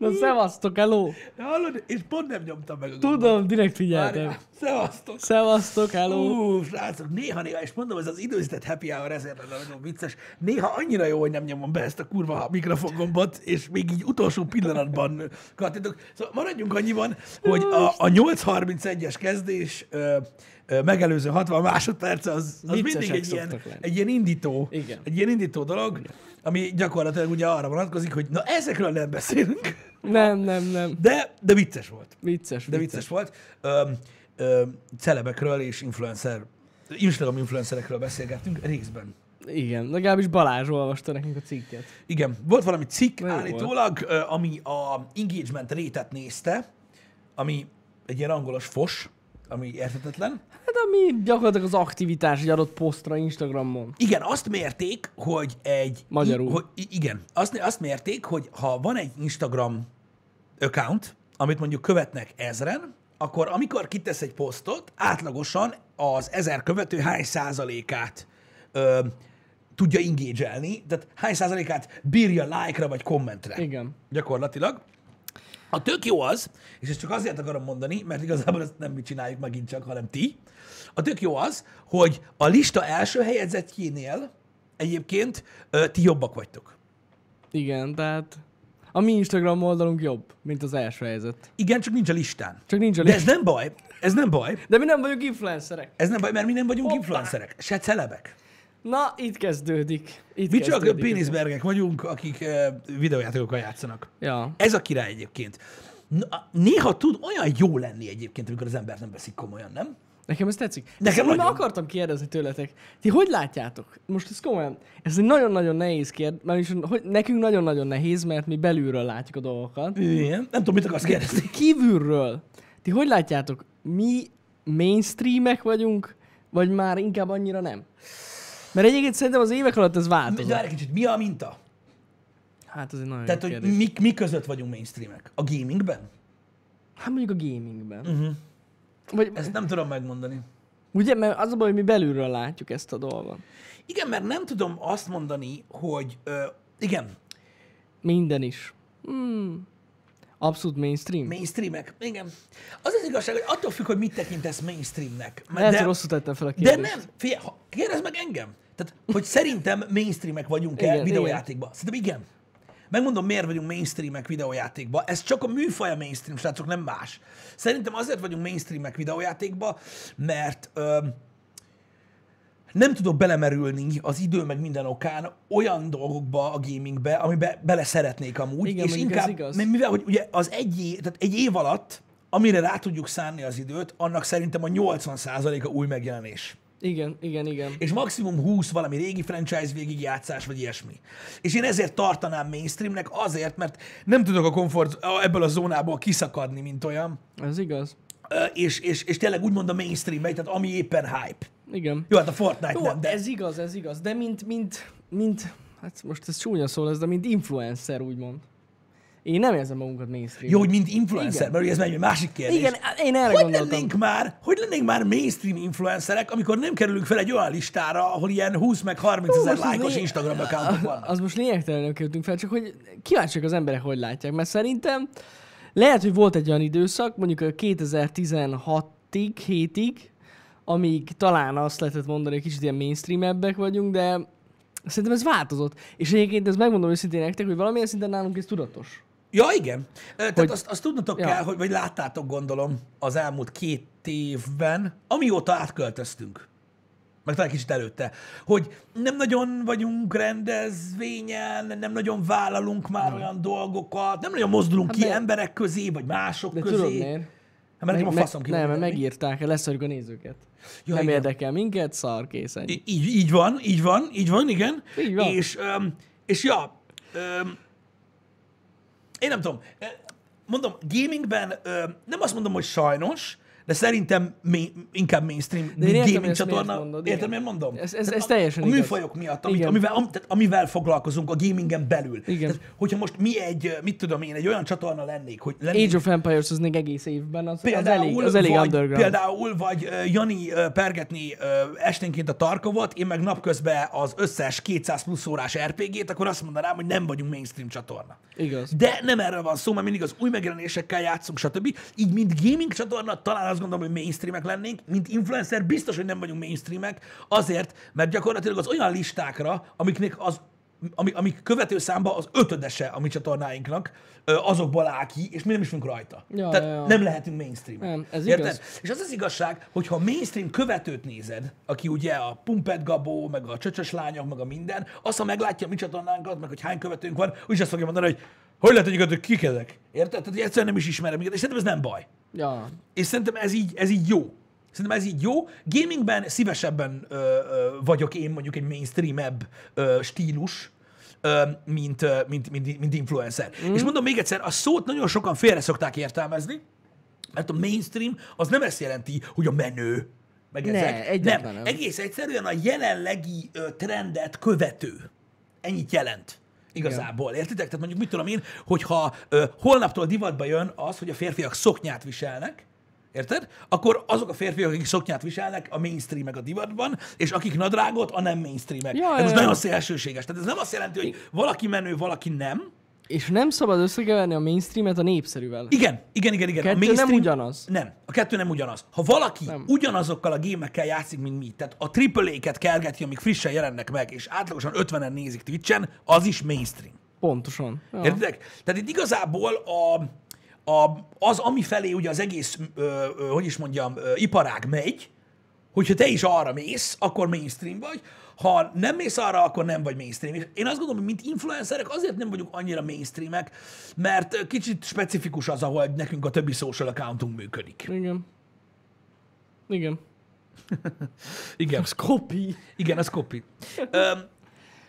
Na, szevasztok, hello! Hallod? És pont nem nyomtam meg a gombot. Tudom, direkt figyeltem. Várjál. Szevasztok! Szevasztok, hello! Ú, srácok, néha-néha, és mondom, ez az időzített happy hour ezért lenne nagyon vicces, néha annyira jó, hogy nem nyomom be ezt a kurva mikrofongombot, és még így utolsó pillanatban kattintok. Szóval maradjunk annyiban, hogy a, a 8.31-es kezdés ö, ö, megelőző 60 másodperc az, az Viccesek mindig egy ilyen, lenni. egy ilyen indító, Igen. egy ilyen indító dolog, ami gyakorlatilag ugye arra vonatkozik, hogy na ezekről nem beszélünk, Nem, nem, nem. de, de vicces volt. Vicces, De vicces volt. Ö, ö, celebekről és influencer, Instagram influencerekről beszélgettünk részben. Igen, legalábbis Balázs olvasta nekünk a cikket. Igen, volt valami cikk Na, jó állítólag, ö, ami a engagement rétet nézte, ami egy ilyen angolos fos, ami érthetetlen. Ami gyakorlatilag az aktivitás egy adott posztra Instagramon. Igen, azt mérték, hogy egy... Magyarul. I, hogy, igen, azt, azt mérték, hogy ha van egy Instagram account, amit mondjuk követnek ezren, akkor amikor kitesz egy posztot, átlagosan az ezer követő hány százalékát ö, tudja engage tehát hány százalékát bírja like-ra vagy kommentre. Igen. Gyakorlatilag. A tök jó az, és ezt csak azért akarom mondani, mert igazából ezt nem mi csináljuk megint csak, hanem ti. A tök jó az, hogy a lista első helyezettjénél egyébként ö, ti jobbak vagytok. Igen, tehát a mi Instagram oldalunk jobb, mint az első helyzet. Igen, csak nincs a listán. Csak nincs a De list. ez nem baj, ez nem baj, De mi nem vagyunk influencerek. ez nem baj, mert mi nem vagyunk Hoppá. influencerek, se celebek. Na, itt kezdődik. Itt Mi csak kezdődik. péniszbergek vagyunk, akik ö, videójátékokkal játszanak. Ja. Ez a király egyébként. Néha tud olyan jó lenni egyébként, amikor az ember nem veszik komolyan, nem? Nekem ez tetszik. Nekem már akartam kérdezni tőletek. Ti hogy látjátok? Most ez komolyan. Ez egy nagyon-nagyon nehéz kérdés. Mert is, hogy nekünk nagyon-nagyon nehéz, mert mi belülről látjuk a dolgokat. Igen. Nem tudom, mit akarsz kérdezni. Kívülről. Ti hogy látjátok? Mi mainstreamek vagyunk, vagy már inkább annyira nem? Mert egyébként szerintem az évek alatt ez változott. várj egy kicsit, mi a minta? Hát ez egy nagyon Tehát, jó hogy kérdés. mi, mi között vagyunk mainstreamek? A gamingben? Hát mondjuk a gamingben. Uh-huh. Vagy, Ezt nem tudom megmondani. ugye, mert az a baj, hogy mi belülről látjuk ezt a dolgot. Igen, mert nem tudom azt mondani, hogy ö, igen, Minden is. Hmm. Abszolút mainstream. mainstreamek, igen. Az az igazság, hogy attól függ, hogy mit tekintesz mainstreamnek. Lehet, hogy rosszul tettem fel a de kérdést. nem, figyelj, ha- kérdezd meg engem. Tehát, hogy szerintem mainstreamek vagyunk-e videójátékban. Szerintem igen. Megmondom, miért vagyunk mainstreamek videójátékba. Ez csak a műfaj a mainstream, srácok, nem más. Szerintem azért vagyunk mainstreamek videójátékba, mert ö, nem tudok belemerülni az idő meg minden okán olyan dolgokba a gamingbe, amibe bele szeretnék amúgy. Igen, és inkább, igaz. mert mivel hogy ugye az egy év, tehát egy év alatt, amire rá tudjuk szánni az időt, annak szerintem a 80%-a új megjelenés Igen, igen, igen. és maximum 20 valami régi franchise végigjátszás, vagy ilyesmi. És én ezért tartanám mainstreamnek, azért, mert nem tudok a komfort ebből a zónából kiszakadni, mint olyan, Ez igaz. És, és, és tényleg úgymond a mainstream tehát ami éppen hype. Igen. Jó, hát a Fortnite Jó, nem, de ez igaz, ez igaz. De mint, mint, mint, hát most ez csúnya szó lesz, de mint influencer, úgymond. Én nem érzem magunkat mainstream. jó, hogy mint influencer, Igen. mert ugye ez egy másik kérdés. Igen, én erre hogy gondoltam. lennénk már, hogy lennénk már mainstream influencerek, amikor nem kerülünk fel egy olyan listára, ahol ilyen 20 meg 30 ezer lájkos lé- Instagram accountok vannak. Az most lényegtelenül kerültünk fel, csak hogy kíváncsiak az emberek, hogy látják. Mert szerintem lehet, hogy volt egy olyan időszak, mondjuk a 2016-ig, 7-ig, amíg talán azt lehetett mondani, hogy kicsit ilyen mainstreamebbek vagyunk, de szerintem ez változott. És egyébként ez megmondom őszintén nektek, hogy valamilyen szinten nálunk ez tudatos. Ja, igen. Tehát Hogy- azt, azt tudnotok Ja. kell, hogy, vagy láttátok gondolom az elmúlt két évben, amióta átköltöztünk, meg talán kicsit előtte, hogy nem nagyon vagyunk rendezvényen, nem nagyon vállalunk már olyan dolgokat, nem nagyon mozdulunk Hát ki mert- emberek közé, vagy mások De közé. tudod miért? Hát mert nekem a faszom ki nem, mert megírták, leszarjuk a nézőket. Ja, nem igen. érdekel minket, szar, kész ennyi. Így, így van, így van, így van, igen. Így van. És, öm, és ja, öm, én nem tudom, mondom, gamingben öm, nem azt mondom, hogy sajnos, de de szerintem mi, inkább mainstream, mint értem, gaming ezt miért csatorna. mondod, igen. miért mondom? Ez- ez- ez a- teljesen A igaz. műfajok miatt, amit, Igen. amivel, am, tehát amivel foglalkozunk a gamingen belül. Igen. Tehát, hogyha most mi egy, mit tudom én, egy olyan csatorna lennék, hogy lennék Age of Empires az még egész évben, az, az Például, elég, az elég vagy, underground. Például, vagy uh, Jani uh, pergetni uh, esténként a Tarkovot, én meg napközben az összes 200 plusz órás RPG-t, akkor azt mondanám, hogy nem vagyunk mainstream csatorna. Igaz. De nem erről van szó, mert mindig az új megjelenésekkel játszunk, stb. Így, mint gaming csatorna, talán azt gondolom, hogy mainstreamek lennénk, mint influencer, biztos, hogy nem vagyunk mainstreamek, azért, mert gyakorlatilag az olyan listákra, amiknek az ami, amik követő számba az ötödese a mi csatornáinknak, azokból áll ki, és mi nem is vagyunk rajta. Ja, Tehát ja, ja. nem lehetünk mainstream. Nem, ez Érted? igaz. És az az igazság, hogy ha mainstream követőt nézed, aki ugye a Pumpet Gabó, meg a csöcsös lányok, meg a minden, azt, ha meglátja a mi csatornánkat, meg hogy hány követőnk van, úgyis azt fogja mondani, hogy hogy lehet, hogy hogy kik ezek? Érted? Tehát, hogy egyszerűen nem is ismerem minket, és szerintem ez nem baj. Ja. És szerintem ez így, ez így jó. Szerintem ez így jó. Gamingben szívesebben ö, ö, vagyok én mondjuk egy mainstream-ebb ö, stílus, ö, mint, ö, mint, mint, mint influencer. Mm. És mondom még egyszer, a szót nagyon sokan félre szokták értelmezni, mert a mainstream az nem ezt jelenti, hogy a menő, meg Ne, ezek. nem. nem. Egész egyszerűen a jelenlegi ö, trendet követő. Ennyit jelent. Igazából, értitek? Tehát mondjuk mit tudom én, hogyha ö, holnaptól divatba jön az, hogy a férfiak szoknyát viselnek, Érted? Akkor azok a férfiak, akik szoknyát viselnek, a mainstreamek a divatban, és akik nadrágot, a nem mainstreamek. Ja, ez most nagyon szélsőséges. Tehát ez nem azt jelenti, hogy valaki menő, valaki nem. És nem szabad összekeverni a mainstreamet a népszerűvel. Igen, igen, igen, igen. Kettő nem ugyanaz. Nem, a kettő nem ugyanaz. Ha valaki Nem. ugyanazokkal a gémekkel játszik, mint mi, tehát a AAA-ket kergeti, amik frissen jelennek meg, és átlagosan 50-en nézik Twitchen, az is mainstream. Pontosan. Ja. Értitek? Tehát itt igazából a, a, az, ami felé ugye az egész, ö, ö, hogy is mondjam, ö, iparág megy, hogyha te is arra mész, akkor mainstream vagy, ha nem mész arra, akkor nem vagy mainstream. És én azt gondolom, hogy mint influencerek azért nem vagyunk annyira mainstreamek, mert kicsit specifikus az, ahol nekünk a többi social accountunk működik. Igen. Igen. Igen. Az copy. Igen, az. Öm,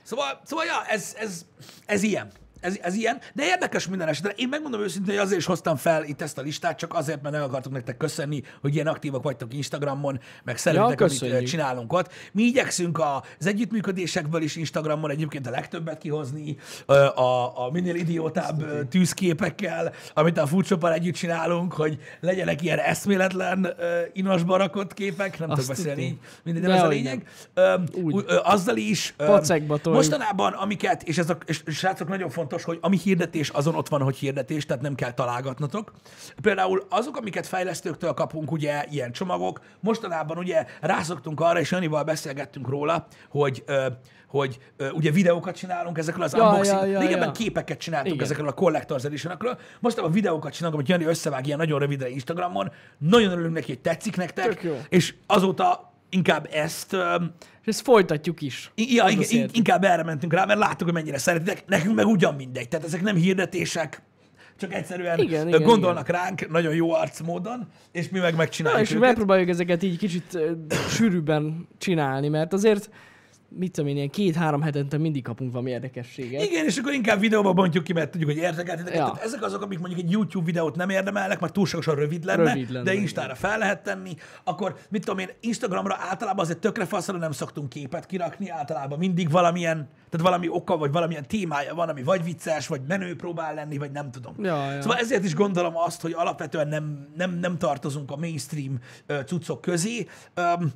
szóval, szóval ja, ez, ez, ez ilyen. Ez, ez ilyen, de érdekes minden esetre. Én megmondom őszintén, hogy azért is hoztam fel itt ezt a listát, csak azért, mert meg akartok nektek köszönni, hogy ilyen aktívak vagytok Instagramon, meg szeretitek, ja, amit köszönjük. csinálunk ott. Mi igyekszünk a- az együttműködésekből is Instagramon egyébként a legtöbbet kihozni, ö, a, a minél idiótább tűzképekkel, amit a Foodshop-al együtt csinálunk, hogy legyenek ilyen eszméletlen ö, inos barakott képek, nem tudok beszélni, így, mindegy, nem ez a lényeg. Úgy. azzal is. Pacekba. Mostanában, amiket, és ez a és srácok, nagyon fontos, hogy ami hirdetés, azon ott van, hogy hirdetés, tehát nem kell találgatnotok. Például azok, amiket fejlesztőktől kapunk, ugye ilyen csomagok, mostanában ugye rászoktunk arra, és Janival beszélgettünk róla, hogy ö, hogy ö, ugye videókat csinálunk ezekről az Ja, unboxing, ja, ja, régebben ja. képeket csináltunk Igen. ezekről a Collector's edition Mostanában videókat csinálunk, amit Jani összevág ilyen nagyon rövidre Instagramon. Nagyon örülünk neki, hogy tetszik nektek, és azóta inkább ezt És ezt folytatjuk is. Ja, in- inkább erre mentünk rá, mert láttuk, hogy mennyire szeretitek. Nekünk meg ugyan mindegy. Tehát ezek nem hirdetések, csak egyszerűen Igen, igen, gondolnak igen. ránk nagyon jó arcmódon, és mi meg Na, megcsináljuk és őket. megpróbáljuk ezeket így kicsit sűrűbben csinálni, mert azért, mit tudom én, ilyen két-három hetente mindig kapunk valami érdekességet. Igen, és akkor inkább videóba bontjuk ki, mert tudjuk, hogy érdekeltetek. Ja. Ja. Ezek azok, amik mondjuk egy YouTube videót nem érdemelnek, mert túlságosan rövid lenne, Rövid lenne, de. Instára fel lehet tenni. Akkor, mit tudom én, Instagramra általában azért tökre faszra nem szoktunk képet kirakni, általában mindig valamilyen, tehát valami oka, vagy valamilyen témája van, ami vagy vicces, vagy menő próbál lenni, vagy nem tudom. Ja, ja. Szóval ezért is gondolom azt, hogy alapvetően nem, nem, nem tartozunk a mainstream ö, cuccok közé. Öm,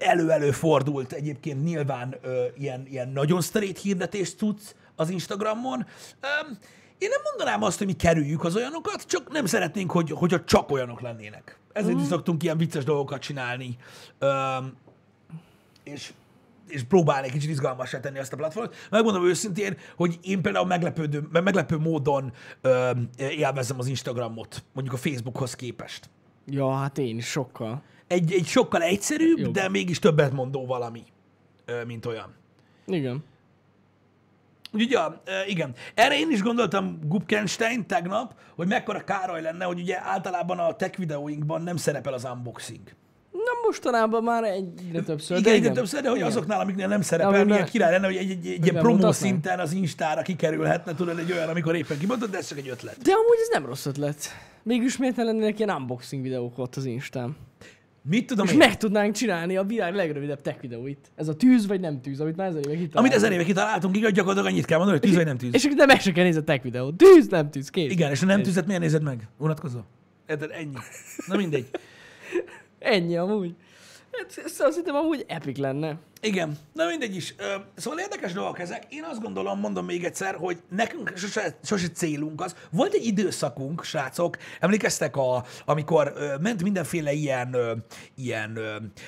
elő-elő fordult egyébként nyilván ö, ilyen, ilyen nagyon straight hirdetés tudsz az Instagramon. Öm, én nem mondanám azt, hogy mi kerüljük az olyanokat, csak nem szeretnénk, hogy, hogyha csak olyanok lennének. Ezért Mhm. is szoktunk ilyen vicces dolgokat csinálni. Öm, és és próbálni egy kicsit izgalmassá tenni ezt a platformot. Megmondom őszintén, hogy én például meglepődő, meglepő módon ö, élvezem az Instagramot, mondjuk a Facebookhoz képest. Ja, hát én is sokkal. Egy, egy sokkal egyszerűbb, Jobb. de mégis többet mondó valami, mint olyan. Igen. Ö, igen. Erre én is gondoltam Gubkenstein tegnap, hogy mekkora károly lenne, hogy ugye általában a tech videóinkban nem szerepel az unboxing. Na mostanában már egyre többször. Igen, de igen, többször, de hogy igen. azoknál, amiknél nem szerepel, Amiben- milyen király lenne, hogy egy, egy, egy ilyen promó szinten az Instára kikerülhetne, tudod, egy olyan, amikor éppen kimondod, de ez csak egy ötlet. De amúgy ez nem rossz ötlet. Mégis miért ne lennének ilyen unboxing videók ott az Instán? Mit tudom És én? meg tudnánk csinálni a világ legrövidebb tech videóit. Ez a tűz vagy nem tűz, amit már ezer éve kitaláltunk. Amit ezer éve kitaláltunk, igaz, gyakorlatilag annyit kell mondani, hogy tűz vagy nem tűz. És akkor de meg se kell nézni a tech videót. Tűz, nem tűz, kész. Igen, és ha nem tűzet, miért nézed meg? Unatkozol? Érted? Ennyi. Na mindegy. Ennyi amúgy. Hát, azt hittem amúgy epic lenne. Igen, na mindegy is. Szóval érdekes dolgok ezek. Én azt gondolom, mondom még egyszer, hogy nekünk sose, sose célunk az. Volt egy időszakunk, srácok, emlékeztek, a, amikor ment mindenféle ilyen, ilyen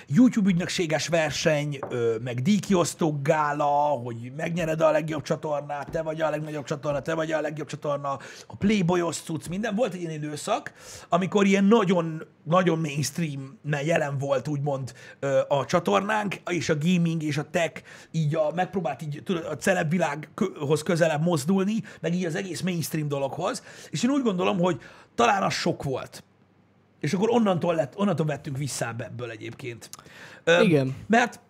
YouTube ügynökséges verseny, meg díjkiosztó gála, hogy megnyered a legjobb csatornát, te vagy a legnagyobb csatorna, te vagy a legjobb csatorna, a Playboyos cucc, minden. Volt egy ilyen időszak, amikor ilyen nagyon, nagyon mainstream jelen volt úgymond a csatornánk, és a gaming és a tech így a, megpróbált így tudod, a celeb világhoz közelebb mozdulni, meg így az egész mainstream dologhoz, és én úgy gondolom, hogy talán az sok volt. És akkor onnantól, lett, onnantól vettünk vissza ebből egyébként. Öm, Igen. Mert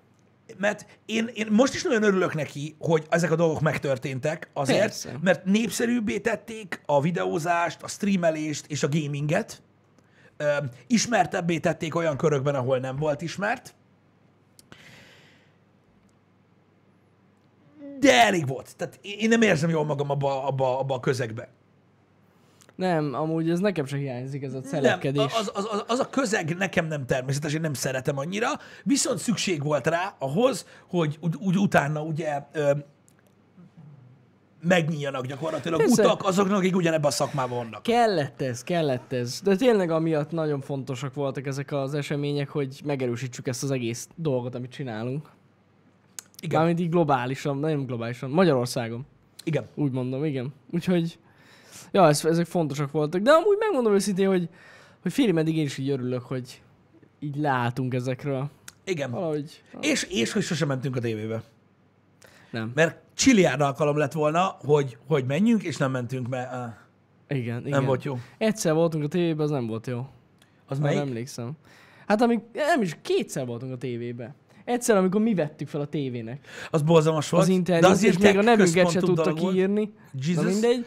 mert én, én most is nagyon örülök neki, hogy ezek a dolgok megtörténtek, azért, Persze. mert népszerűbbé tették a videózást, a streamelést és a gaminget. Öm, ismertebbé tették olyan körökben, ahol nem volt ismert. De elég volt. Tehát én nem érzem jól magam abba, abba, abba a közegbe. Nem, amúgy ez nekem se hiányzik, ez a Nem, celebkedés. az, az, az, az a közeg nekem nem természetes, én nem szeretem annyira, viszont szükség volt rá ahhoz, hogy úgy, úgy utána ugye ö, megnyíljanak gyakorlatilag Persze. utak azoknak, akik ugyanebben a szakmában vannak. Kellett ez, kellett ez. De tényleg amiatt nagyon fontosak voltak ezek az események, hogy megerősítsük ezt az egész dolgot, amit csinálunk. Igen, Mármint így globálisan, nem globálisan, Magyarországon. igen. Úgy mondom, igen. Úgyhogy, ja, ez, ezek fontosak voltak. De amúgy megmondom őszintén, hogy, hogy félig meddig én is így örülök, hogy így leálltunk ezekről. igen. Valahogy És, és hogy sosem mentünk a tévébe. nem. Mert csilliárd alkalom lett volna, hogy, hogy menjünk, és nem mentünk, mert uh, Igen, igen. nem volt jó. Egyszer voltunk a tévében, az nem volt jó. Az Már melyik? emlékszem. Hát amíg, nem is, kétszer voltunk a tévébe. Egyszer, amikor mi vettük fel a tévének Az borzalmas volt. az de interjút, az és még a nevünket se tudta kiírni. Jesus. Na mindegy.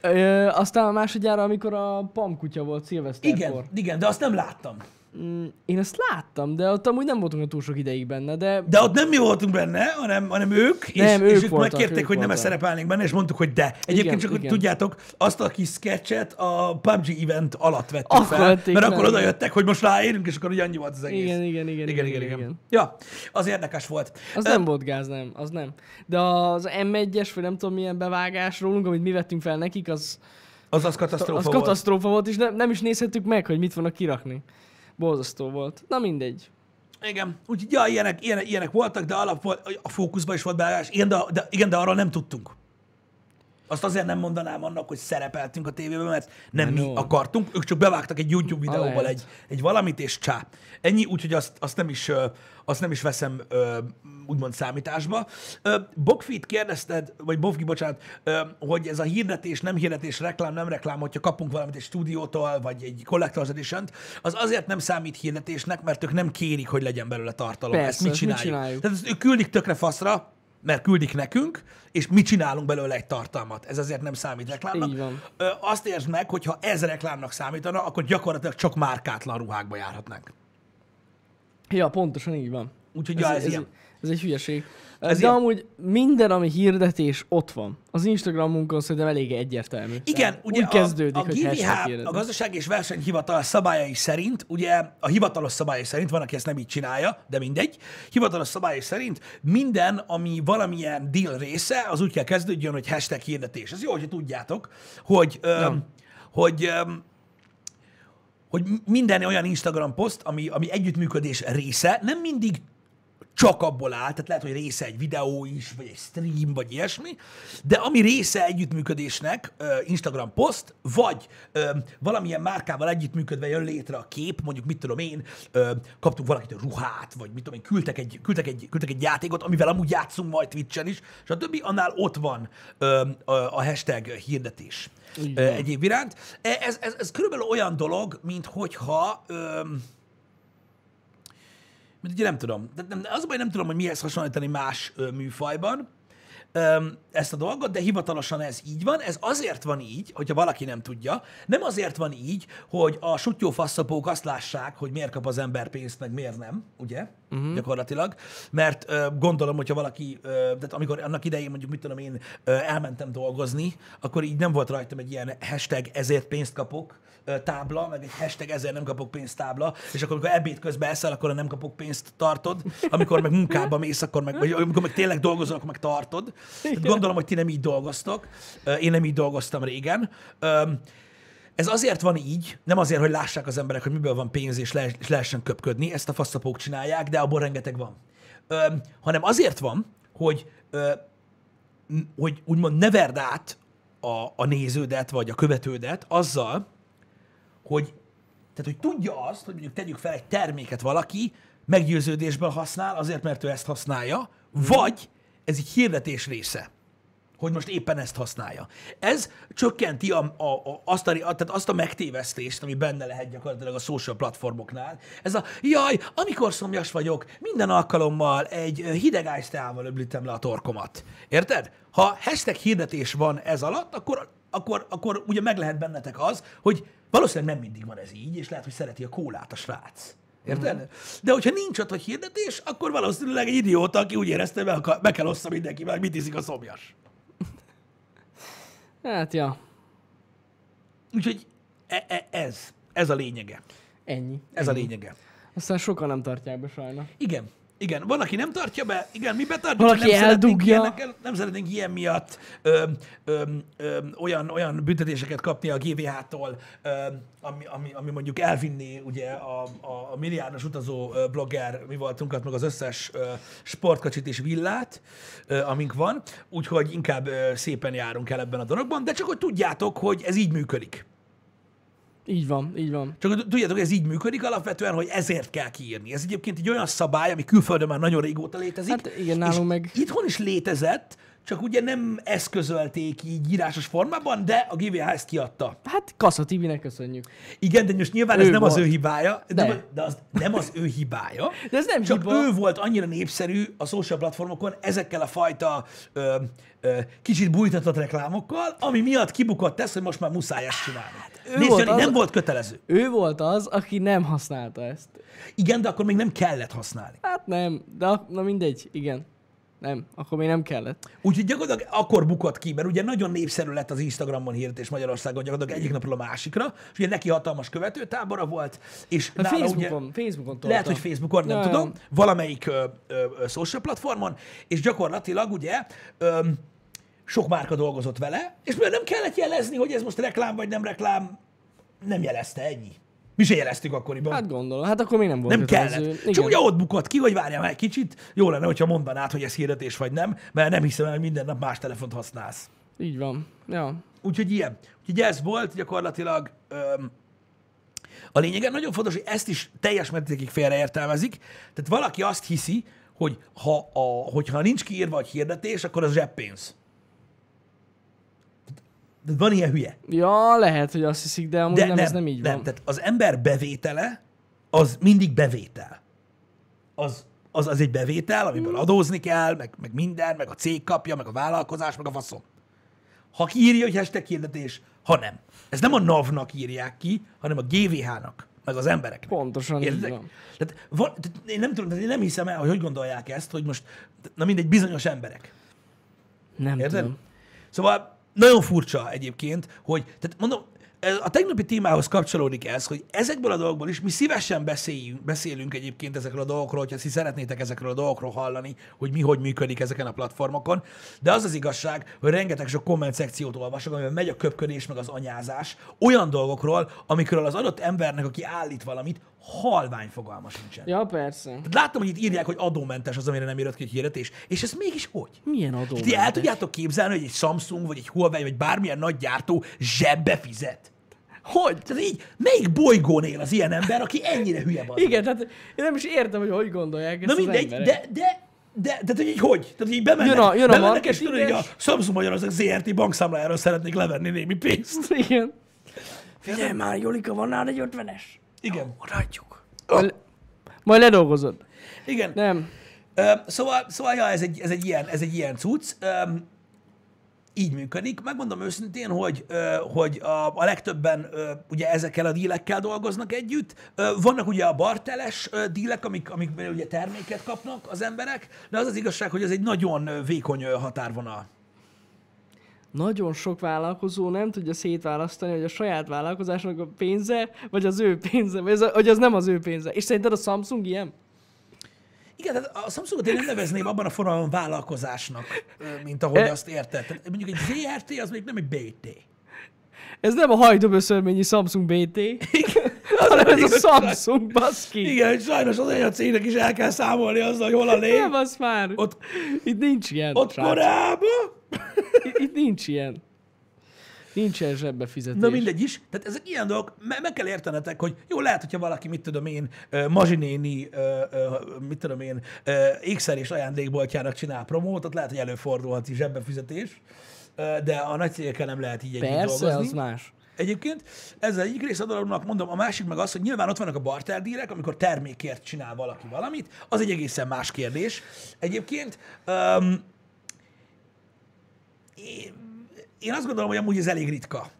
Ö, aztán a másodjára, amikor a Pam kutya volt szilveszterkor. Igen, igen, de azt nem láttam. Mm, Én ezt láttam, de ott amúgy nem voltunk túl sok ideig benne, de De ott nem mi voltunk benne, hanem, hanem ők, Nem, és, ők és voltak, megkérték, ők hogy nem voltak. szerepelnénk benne, és mondtuk, hogy de. Egyébként Igen, csak, hogy igen. tudjátok, azt a kis sketchet a PUBG event alatt vettük Akkor fel, mert akkor oda igen. jöttek, hogy most ráérünk, és akkor úgy annyi volt az egész. igen, igen, igen, igen, igen, igen. Ja, az érdekes volt. Az Ö, nem volt gáz, nem, az nem. De az M1-es, vagy nem tudom milyen bevágás rólunk, amit mi vettünk fel nekik, az, Az az katasztrófa az volt. katasztrófa volt, és nem, nem is nézhettük meg, hogy mit fognak kirakni. Borzasztó volt. Na mindegy. Igen, úgyhogy ja, ilyenek, ilyenek, ilyenek voltak, de alap a fókuszban is volt beállás. Igen, de, de, igen, de arról nem tudtunk. Azt azért nem mondanám annak, hogy szerepeltünk a tévében, mert nem mi No. akartunk, ők csak bevágtak egy YouTube videóval egy, egy valamit, és csá. Ennyi, úgyhogy azt, azt, nem, is, azt nem is veszem úgymond számításba. Bogfit kérdezted, vagy Bovgi, bocsánat, hogy ez a hirdetés, nem hirdetés, reklám, nem reklám, hogyha kapunk valamit egy stúdiótól, vagy egy Collector's edition az azért nem számít hirdetésnek, mert ők nem kérik, hogy legyen belőle tartalom. Persze, ezt mi ezt mi csináljuk? csináljuk. Tehát ők küldik tökre faszra, mert küldik nekünk, és mi csinálunk belőle egy tartalmat. Ez azért nem számít reklámnak. Így van. Ö, azt értsd meg, hogy ha ez reklámnak számítana, akkor gyakorlatilag csak márkátlan ruhákba járhatnánk. Ja, pontosan így van. Úgyhogy ja, ez, ez, ilyen. Ez egy hülyeség. Ez De ilyen. amúgy minden, ami hirdetés, ott van. Az Instagramunkon szerintem elég egyértelmű. Igen, Tehát ugye úgy kezdődik, a, a hogy GVH, a Gazdaság és Versenyhivatal szabályai szerint, ugye a hivatalos szabályai szerint, van, aki ezt nem így csinálja, de mindegy, hivatalos szabályai szerint minden, ami valamilyen deal része, az úgy kell kezdődjön, hogy hashtag hirdetés. Ez jó, hogy tudjátok, hogy, öm, hogy öm, hogy minden olyan Instagram poszt, ami, ami együttműködés része, nem mindig csak abból áll, tehát lehet, hogy része egy videó is, vagy egy stream, vagy ilyesmi, de ami része együttműködésnek, Instagram poszt, vagy valamilyen márkával együttműködve jön létre a kép, mondjuk mit tudom én, kaptunk valakit ruhát, vagy mit tudom én, küldtek egy, küldtek egy, küldtek egy játékot, amivel amúgy játszunk majd Twitch-en is, és a többi, annál ott van a, hashtag hirdetés egyéb iránt. E- Ez, ez, ez körülbelül olyan dolog, mint hogyha... Mint ugye nem tudom. De nem, az a baj, nem tudom, hogy mihez hasonlítani más ö, műfajban öm, ezt a dolgot, de hivatalosan ez így van. Ez azért van így, hogyha valaki nem tudja. Nem azért van így, hogy a sutyó faszapók azt lássák, hogy miért kap az ember pénzt, meg miért nem, ugye? Uh-huh. Gyakorlatilag. Mert ö, gondolom, hogyha valaki, ö, tehát amikor annak idején mondjuk, mit tudom én, ö, elmentem dolgozni, akkor így nem volt rajtam egy ilyen hashtag ezért pénzt kapok, tábla, meg egy hashtag ezért nem kapok pénzt tábla, és akkor amikor ebéd közben eszel, akkor nem kapok pénzt tartod, amikor meg munkába mész, akkor meg, vagy amikor meg tényleg dolgozol, akkor meg tartod. Tehát gondolom, hogy ti nem így dolgoztok. Ö, Én nem így dolgoztam régen. Ez azért van így, nem azért, hogy lássák az emberek, hogy miből van pénz, és, le, és lehessen köpködni, ezt a faszapók csinálják, de abból rengeteg van. Öm, hanem azért van, hogy, ö, hogy úgymond ne verd át a, a néződet, vagy a követődet azzal, hogy, tehát, hogy tudja azt, hogy mondjuk tegyük fel egy terméket valaki, meggyőződésből használ, azért, mert ő ezt használja, vagy ez egy hirdetés része hogy most éppen ezt használja. Ez csökkenti a, a, a, azt, a, tehát azt a megtévesztést, ami benne lehet gyakorlatilag a social platformoknál. Ez a, jaj, amikor szomjas vagyok, minden alkalommal egy hideg ájszteával öblítem le a torkomat. Érted? Ha hashtag hirdetés van ez alatt, akkor, akkor, akkor ugye meg lehet bennetek az, hogy valószínűleg nem mindig van ez így, és lehet, hogy szereti a kólát a srác. Érted? Mm. De hogyha nincs ott, hogy hirdetés, akkor valószínűleg egy idióta, aki úgy érezte, hogy akar- be kell ossza mindenki, meg mit iszik a szomjas. Hát, ja. Úgyhogy e- e- ez, ez a lényege. Ennyi. Ez a lényege. Aztán sokan nem tartják be sajnos. Igen. Igen, van, aki nem tartja be, igen, mi betartjuk, Valaki nem szeretnénk, eldugja. ilyenekkel, nem szeretnénk ilyen miatt ö, ö, ö, olyan, olyan büntetéseket kapni a GVH-tól, ö, ami, ami, ami, mondjuk elvinné ugye a, a, a milliárdos utazó blogger, mi voltunkat, meg az összes ö, sportkacsit és villát, ö, amink van, úgyhogy inkább ö, szépen járunk el ebben a dologban, de csak hogy tudjátok, hogy ez így működik. Így van, így van. Csak tudjátok, ez így működik alapvetően, hogy ezért kell kiírni. Ez egyébként egy olyan szabály, ami külföldön már nagyon régóta létezik. Hát igen, nálunk és meg- Itthon is létezett, csak ugye nem eszközölték így írásos formában, de a GVH ezt kiadta. Hát Kassa TV-nek köszönjük. Igen, de most nyilván ez Ő nem az volt. ő hibája, de, De. nem, de az nem az ő hibája. De ez nem Csak hiba. ő volt annyira népszerű a social platformokon ezekkel a fajta ö, ö, kicsit bújtatott reklámokkal, ami miatt kibukott ez, hogy most már muszáj ezt csinálni. ő Nézd, volt Jani, az- nem volt kötelező. Ő volt az, aki nem használta ezt. Igen, de akkor még nem kellett használni. Hát nem, de na mindegy, igen. Nem, akkor még nem kellett. Úgyhogy gyakorlatilag akkor bukott ki, mert ugye nagyon népszerű lett az Instagramon hirdetés Magyarországon gyakorlatilag egyik napról a másikra, és ugye neki hatalmas követőtábora volt, és Hát nála Facebookon, ugye, Facebookon tolta. lehet, hogy Facebookon, nem Ja, tudom, ja. valamelyik ö, ö, ö, social platformon, és gyakorlatilag ugye ö, sok márka dolgozott vele, és mivel nem kellett jelezni, hogy ez most reklám vagy nem reklám, nem jelezte ennyi. Mi se jeleztük akkoriban. Hát gondolom, hát akkor még nem volt Nem kellett. Igen. Csak ugye ott bukott ki, hogy várjál már egy kicsit. Jó lenne, hogyha mondanád, hogy ez hirdetés vagy nem, mert nem hiszem hogy minden nap más telefont használsz. Így van. Ja. Úgyhogy ilyen. Úgyhogy ez volt gyakorlatilag öm, a lényege. Nagyon fontos, hogy ezt is teljes mértékig félreértelmezik. Tehát valaki azt hiszi, hogy ha a, hogyha nincs kiírva egy hirdetés, akkor az zseppénz. De van ilyen hülye. Ja, lehet, hogy azt hiszik, de amúgy De nem, ez nem így nem. van. Tehát az ember bevétele, az mindig bevétel. Az, az, az egy bevétel, Hmm. amiből adózni kell, meg, meg minden, meg a cég kapja, meg a vállalkozás, meg a faszom. Ha kiírja, hogy hashtag hirdetés, ha nem. Ez nem a NAV-nak írják ki, hanem a GVH-nak, meg az embereknek. Pontosan így Érted? van. Tehát, van, tehát én nem tudom, tehát én nem hiszem el, hogy hogy gondolják ezt, hogy most, na mindegy, bizonyos emberek. Nem Érted? tudom. Szóval nagyon furcsa egyébként, hogy, tehát mondom, a tegnapi témához kapcsolódik ez, hogy ezekből a dolgokból is mi szívesen beszéljünk, beszélünk egyébként ezekről a dolgokról, hogyha ti szeretnétek ezekről a dolgokról hallani, hogy mi hogy működik ezeken a platformokon, de az az igazság, hogy rengeteg sok komment szekciót olvasok, amiben megy a köpködés, meg az anyázás, olyan dolgokról, amikről az adott embernek, aki állít valamit, halvány fogalma sincsen. Ja, persze. Tehát Láttam, hogy itt írják, hogy adómentes az, amire nem írott ki egy hirdetés, és ez mégis hogy? Milyen adó? Ti el tudjátok képzelni, hogy egy Samsung, vagy egy Huawei, vagy bármilyen nagy gyártó zsebbe fizet? Hogy? Tehát így, melyik bolygón él az ilyen ember, aki ennyire hülye van? Igen, tehát én nem is értem, hogy hogy gondolják ezt Na mindegy, emberek. de, de, de, tehát így hogy? Tehát így bemennek, Jön a- jön a bemennek és tudod, hogy a. Samsung Magyarország ZRT bankszámlájáról szeretnék levenni némi pénzt. Igen. Figyelj már, Jolika, van nálad egy 50-es? Igen. Odaadjuk. Oh. Majd ledolgozod. Igen. Nem. Szóval, szóval ja, ez egy, ez egy ilyen, ez egy ilyen cucc. Így működik. Megmondom őszintén, hogy, hogy a, a legtöbben ugye ezekkel a dílekkel dolgoznak együtt. Vannak ugye a barteles dílek, amik, amikben ugye terméket kapnak az emberek, de az az igazság, hogy ez egy nagyon vékony határvonal. Nagyon sok vállalkozó nem tudja szétválasztani, hogy a saját vállalkozásnak a pénze, vagy az ő pénze, vagy az, hogy az nem az ő pénze. És szerinted a Samsung ilyen? Igen, tehát a Samsungot én nem nevezném abban a formában vállalkozásnak, mint ahogy E- azt érted. Tehát mondjuk egy ZRT, az még nem egy BT. Ez nem a hajdoböszörményi Samsung BT, hanem ez a. Samsung, baszki. Igen, sajnos az olyan cégnek is el kell számolni azzal, hogy hol a lé. Nem, az már. Ott, Itt nincs ilyen. ott korábban. Itt- nincs ilyen. Nincsen zsebbefizetés. Na mindegy is. Tehát ezek ilyen dolgok, me- meg kell értenetek, hogy jó, lehet, hogyha valaki, mit tudom én, Mazsinéni, mit tudom én, ékszer és ajándékboltjának csinál promót, ott lehet, hogy előfordulhat is zsebbefizetés, ö, de a nagy cégekkel nem lehet így együtt Persze, dolgozni. az más. Egyébként ez egyik része a dolognak, mondom, a másik meg az, hogy nyilván ott vannak a barterdírek, amikor termékért csinál valaki valamit, az egy egészen más kérdés. Egyébként um, én, azt gondolom, hogy amúgy ez elég ritka.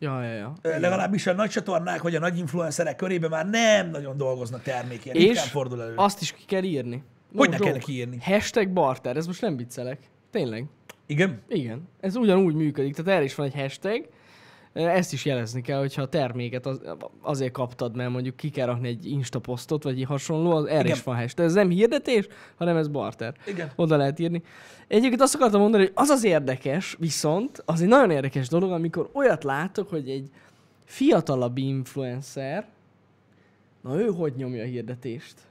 Ja, ja, ja. Legalábbis a nagy csatornák vagy a nagy influencerek körében már nem nagyon dolgoznak termékért. És fordul elő. azt is ki kell írni. No Hogy ne kellene kiírni? Hashtag barter, ez most nem viccelek. Tényleg. Igen? Igen. Ez ugyanúgy működik, tehát erre is van egy hashtag. Ezt is jelezni kell, hogyha a terméket az, azért kaptad, mert mondjuk ki kell rakni egy Insta posztot, vagy egy hasonló, az erre Igen. is van hashtag. Ez nem hirdetés, hanem ez barter. Igen. Oda lehet írni. Egyébként azt akartam mondani, hogy az az érdekes, viszont az egy nagyon érdekes dolog, amikor olyat látok, hogy egy fiatalabb influencer, na ő hogy nyomja a hirdetést?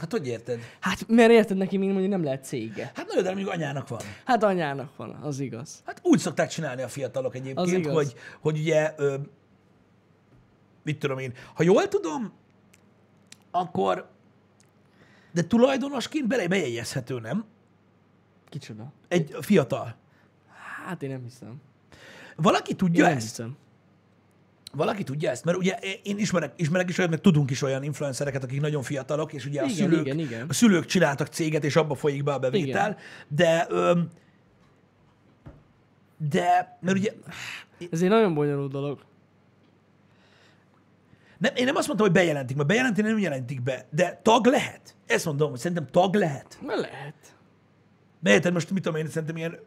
Hát hogy érted? Hát, mert érted neki, még mondjuk nem lehet cége. Hát nagyon, de mondjuk anyának van. Hát anyának van, az igaz. Hát úgy szokták csinálni a fiatalok Az egyébként, igaz. hogy, hogy ugye, ö, mit tudom én, ha jól tudom, akkor, de tulajdonosként bele bejegyezhető, nem? Kicsoda? Egy fiatal. Hát én nem hiszem. Valaki Én tudja nem ezt? hiszem. Valaki tudja ezt? Mert ugye én ismerek, ismerek is olyat, meg tudunk is olyan influencereket, akik nagyon fiatalok, és ugye a, Igen, szülők, igen, igen. a szülők csináltak céget, és abba folyik be a bevétel, de öm, de, mert ugye Ez egy nagyon bonyolult dolog. Nem, én nem azt mondtam, hogy bejelentik, mert bejelenteni nem jelentik be, de tag lehet. Ezt mondom, hogy szerintem tag lehet. Na lehet. Érted, most mit tudom én, szerintem ilyen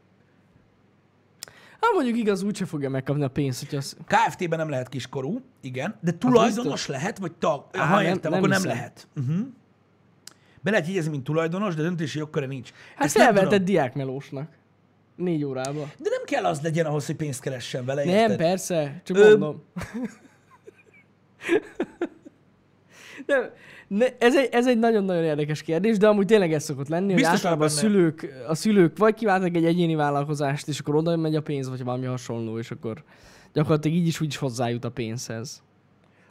Hát mondjuk igaz, úgyse fogja megkapni a pénzt, hogy az... KFT-ben nem lehet kiskorú, igen, de tulajdonos biztos. lehet, vagy tag. Á, ha értem, nem akkor nem hiszem. lehet. Uh-huh. Be lehet jegyezni, mint tulajdonos, de döntési jogköre nincs. Hát Ezt felvetett diákmelósnak. Négy órába. De nem kell az legyen ahhoz, hogy pénzt keressen vele, Nem, érted? persze, csak Ö- mondom. Nem, ne, ez, egy, ez egy nagyon-nagyon érdekes kérdés, de amúgy tényleg ez szokott lenni, Biztos hogy általában a szülők, a szülők vagy kiváltak egy egyéni vállalkozást, és akkor oda megy a pénz, vagy valami hasonló, és akkor gyakorlatilag így is úgy is hozzájut a pénzhez.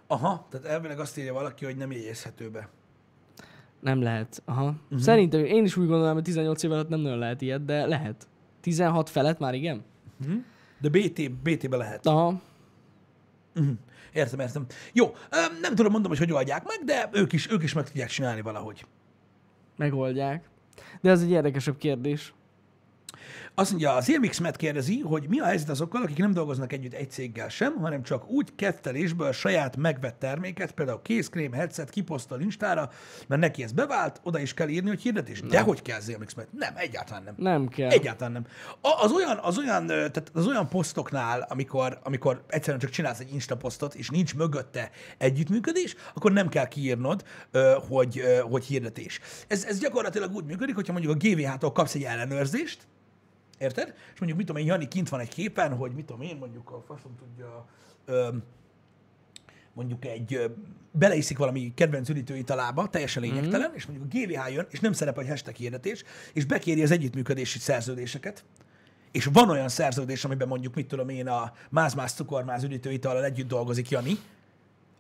Aha, tehát elvileg azt írja valaki, hogy nem jegyezhető be. Nem lehet. Aha. Uh-huh. Szerintem én is úgy gondolom, hogy 18 év alatt nem nagyon lehet ilyet, de lehet. 16 felett már igen? De BT, BT-be lehet. Aha. Uh-huh. Értem, értem. Jó, nem tudom, mondom, hogy hogy oldják meg, de ők is, ők is meg tudják csinálni valahogy. Megoldják. De ez egy érdekesebb kérdés. Azt mondja, az Irmix Matt kérdezi, hogy mi a helyzet azokkal, akik nem dolgoznak együtt egy céggel sem, hanem csak úgy kettelésből saját megvett terméket, például kézkrém, headset, kiposztol Instára, mert neki ez bevált, oda is kell írni, hogy hirdetés. De hogy kell az Irmix Matt? Nem, egyáltalán nem. Nem kell. Egyáltalán nem. A- Az olyan, az olyan, tehát az olyan posztoknál, amikor, amikor egyszerűen csak csinálsz egy Insta posztot, és nincs mögötte együttműködés, akkor nem kell kiírnod, hogy, hogy hirdetés. Ez, ez gyakorlatilag úgy működik, hogyha mondjuk a GVH-tól kapsz egy ellenőrzést, Érted? És mondjuk, mit tudom én, Jani kint van egy képen, hogy mit tudom én, mondjuk a faszom tudja, ö, mondjuk egy, ö, beleiszik valami kedvenc üdítő italába, teljesen lényegtelen, mm-hmm. és mondjuk a GVH jön, és nem szerepel egy hashtag hirdetés, és bekéri az együttműködési szerződéseket, és van olyan szerződés, amiben mondjuk, mit tudom én, a máz-máz cukormáz üdítőitallal együtt dolgozik Jani,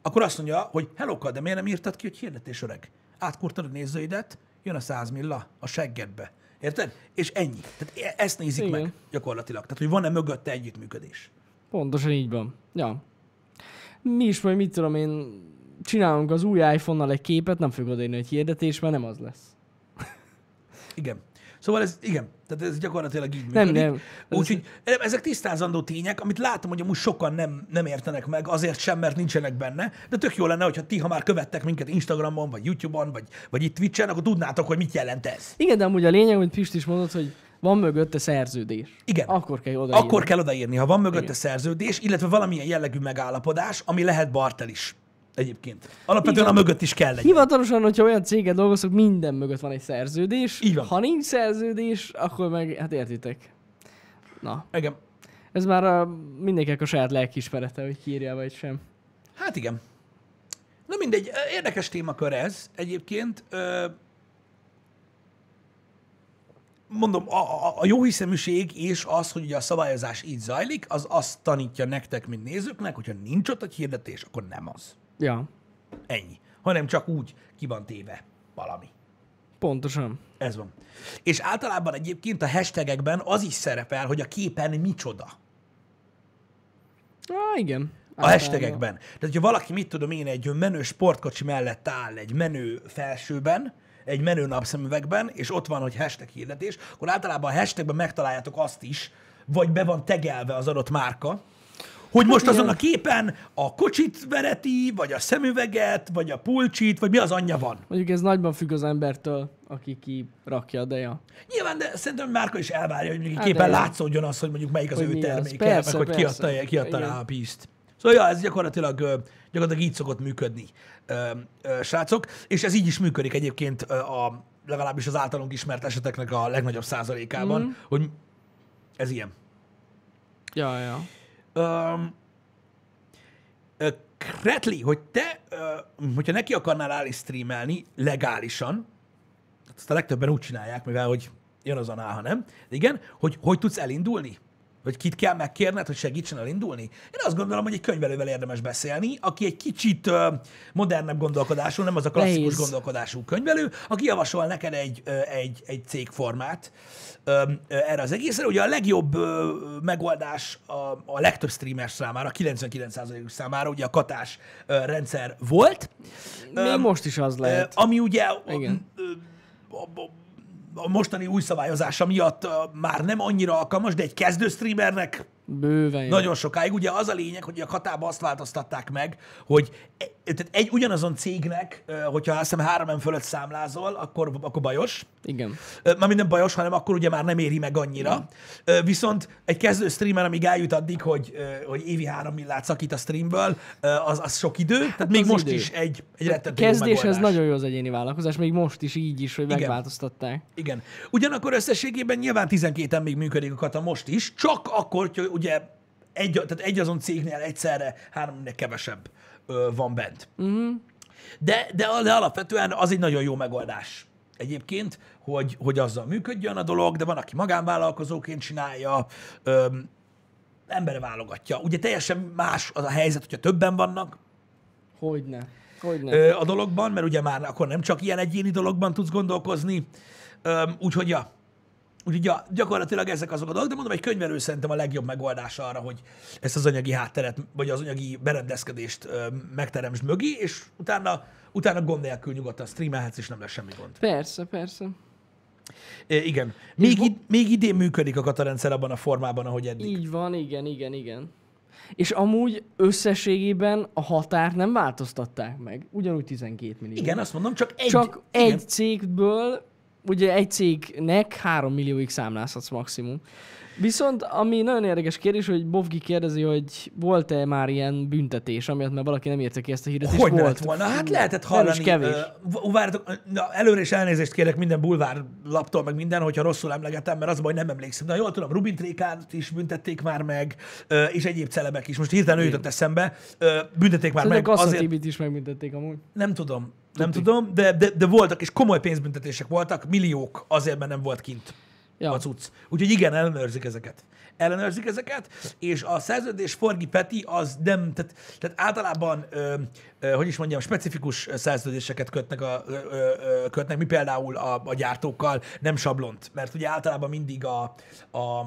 akkor azt mondja, hogy hello, de miért nem írtad ki, hogy hirdetés öreg? Átkurtad a nézőidet, jön a 100 milla a seggedbe. Érted? És ennyi. Tehát e- ezt nézik Igen. meg gyakorlatilag. Tehát, hogy van-e mögötte együttműködés. Pontosan így van. Ja. Mi is majd, mit tudom én, csinálunk az új iPhone-nal egy képet, nem fogod odaírni, hogy hirdetés, mert nem az lesz. Igen. Szóval ez, igen, tehát ez gyakorlatilag így Nem, működik. nem. Ez- Úgyhogy ezek tisztázandó tények, amit látom, hogy amúgy sokan nem, nem értenek meg, azért sem, mert nincsenek benne, de tök jó lenne, hogyha ti, ha már követtek minket Instagramon, vagy YouTube-on, vagy, vagy itt Twitch-en, akkor tudnátok, hogy mit jelent ez. Igen, de amúgy a lényeg, hogy Pist is mondott, hogy van mögötte szerződés. Igen. Akkor kell oda Akkor kell odaírni, ha van mögötte Igen. szerződés, illetve valamilyen jellegű megállapodás, ami lehet bartel is egyébként. Alapvetően Igen. a mögött is kell legyen. Hivatalosan, hogyha olyan céget dolgozok, minden mögött van egy szerződés. Így van. Ha nincs szerződés, akkor meg, hát értitek. Na, Igen. ez már a, mindenkinek a saját lelkiismerete, hogy kiírja vagy sem. Hát igen. Na mindegy, érdekes témakör ez egyébként. Mondom, a, a, a jó hiszeműség és az, hogy ugye a szabályozás így zajlik, az azt tanítja nektek, mint nézőknek, hogyha nincs ott egy hirdetés, akkor nem az. Ja, Ennyi. Hanem csak úgy ki van téve valami. pontosan. Ez van. És általában egyébként a hashtagekben az is szerepel, hogy a képen micsoda. Ah, igen. A hashtagekben. Tehát, hogyha valaki, mit tudom én, egy menő sportkocsi mellett áll egy menő felsőben, egy menő napszemüvegben, és ott van, hogy hashtag hirdetés, akkor általában a hashtagben megtaláljátok azt is, vagy be van tegelve az adott márka, hogy most azon igen. a képen a kocsit vereti, vagy a szemüveget, vagy a pulcsit, vagy mi az anyja van. Mondjuk ez nagyban függ az embertől, aki ki rakja, de ja. Nyilván, de szerintem márka is elvárja, hogy mondjuk Hát képen de- látszódjon az, hogy mondjuk melyik az Hogy ő terméke, Persze, meg hogy persze. kiadta, kiadta Igen. rá a pízt. Szóval ja, ez gyakorlatilag, gyakorlatilag így szokott működni, srácok, és ez így is működik egyébként a, legalábbis az általunk ismert eseteknek a legnagyobb százalékában, mm. hogy ez ilyen. Ja, ja. Um, Kretli, hogy te, hogyha neki akarnál állni streamelni legálisan, azt a legtöbben úgy csinálják, mivel hogy jön az a ha nem, igen, hogy hogy tudsz elindulni? Vagy kit kell megkérned, hogy segítsen elindulni? Én azt gondolom, hogy egy könyvelővel érdemes beszélni, aki egy kicsit ö, modernebb gondolkodású, nem az a klasszikus Nehéz. gondolkodású könyvelő, aki javasol neked egy, egy, egy cégformát ö, erre az egészre. Ugye a legjobb ö, megoldás a, a legtöbb streamer számára, 99%-uk számára ugye a katás ö, rendszer volt. Még Öm, most is az lehet. Ami ugye Igen. ö, a, a, a mostani új szabályozása miatt már nem annyira alkalmas, de egy kezdő streamernek Bőven nagyon sokáig. Ugye az a lényeg, hogy a katába azt változtatták meg, hogy e- tehát egy ugyanazon cégnek, hogyha azt hiszem három fölött számlázol, akkor, akkor bajos. Igen. Már nem bajos, hanem akkor ugye már nem éri meg annyira. Ö, Viszont egy kezdő streamer, amíg eljut addig, hogy, hogy évi három millát szakít a streamből, az, az sok idő. Tehát még az most idő. is egy, egy rettentő Kezdéshez nagyon jó az egyéni vállalkozás, még most is így is, hogy Igen. megváltoztatták. Igen. Ugyanakkor összességében nyilván 12 még működik a kata most is, csak akkor, hogy ugye egy, tehát egy azon cégnél egyszerre háromnél kevesebb ö, van bent. Uh-huh. De, de, de alapvetően az egy nagyon jó megoldás egyébként, hogy, hogy azzal működjön a dolog, de van, aki magánvállalkozóként csinálja, öm, embere válogatja. Ugye teljesen más az a helyzet, hogyha többen vannak, Hogyne. Hogyne. ö, a dologban, mert ugye már akkor nem csak ilyen egyéni dologban tudsz gondolkozni, Öm, úgyhogy ja, úgyhogy ja, gyakorlatilag ezek azok a dolgok, de mondom, egy könyvelő szerintem a legjobb megoldás arra, hogy ezt az anyagi hátteret, vagy az anyagi berendezkedést megteremtsd mögé, és utána, utána gond nélkül nyugodtan streamelhetsz, és nem lesz semmi gond. Persze, persze. É, igen. Még, id- még idén működik a katarendszer abban a formában, ahogy eddig. Így van, igen, igen, igen. És amúgy összességében a határt nem változtatták meg. Ugyanúgy 12 millió. Igen, azt mondom, csak egy. Csak igen. egy cégből, ugye egy cégnek 3 millióig számlázhatsz maximum. Viszont, ami nagyon érdekes kérdés, hogy Bovgi kérdezi, hogy volt-e már ilyen büntetés, amiatt mert valaki nem írta ki ezt a hirdetést. Hogy volt. volna? Hát lehetett Nem hallani. is kevés. Ö, várjatok, na, előre is elnézést kérek minden bulvár laptól, meg minden, hogyha rosszul emlegetem, mert az baj, nem emlékszem. De jól tudom, Rubin Trékát is büntették már meg, ö, és egyéb celebek is. Most hirtelen ő jutott eszembe. Ö, Büntették már Szerintem meg. Azért, is megbüntették amúgy. nem tudom, nem tudom, de, de, de, voltak, és komoly pénzbüntetések voltak, milliók azért, mert nem volt kint Ja. a cucc. Úgyhogy igen, ellenőrzik ezeket. Ellenőrzik ezeket, és a szerződés Forgi Peti az nem, tehát, tehát általában, ö, ö, hogy is mondjam, specifikus szerződéseket kötnek, a, ö, ö, kötnek mi például a, a gyártókkal, nem sablont, mert ugye általában mindig a, a,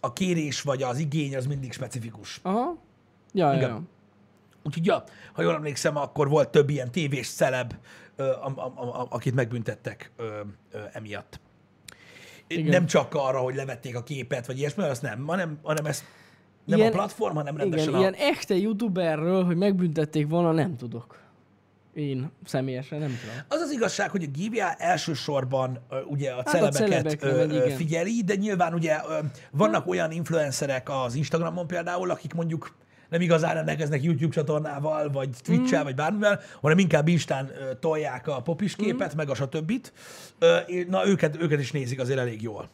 a kérés vagy az igény az mindig specifikus. Aha. Ja, ja, Igen. ja. Úgyhogy, ja, ha jól emlékszem, akkor volt több ilyen tévés a, a, a, a, akit megbüntettek emiatt. Igen. Nem csak arra, hogy levették a képet, vagy ilyesmi, azt nem, hanem, hanem ez nem Ilyen- a platform, hanem rendesen Igen, a... ilyen echte youtuberről, hogy megbüntették volna, nem tudok. Én személyesen nem tudom. Az az igazság, hogy a GBA elsősorban ö, ugye a a celebeket celebekre ö, igen. figyeli, de nyilván ugye ö, vannak olyan influencerek az Instagramon például, akik mondjuk nem igazán rendelkeznek YouTube csatornával, vagy Twitch-el, Mm. vagy bármivel, hanem inkább Instán ö, tolják a popis képet, Mm. meg a. Ö, és- Na, őket, őket is nézik azért elég jól.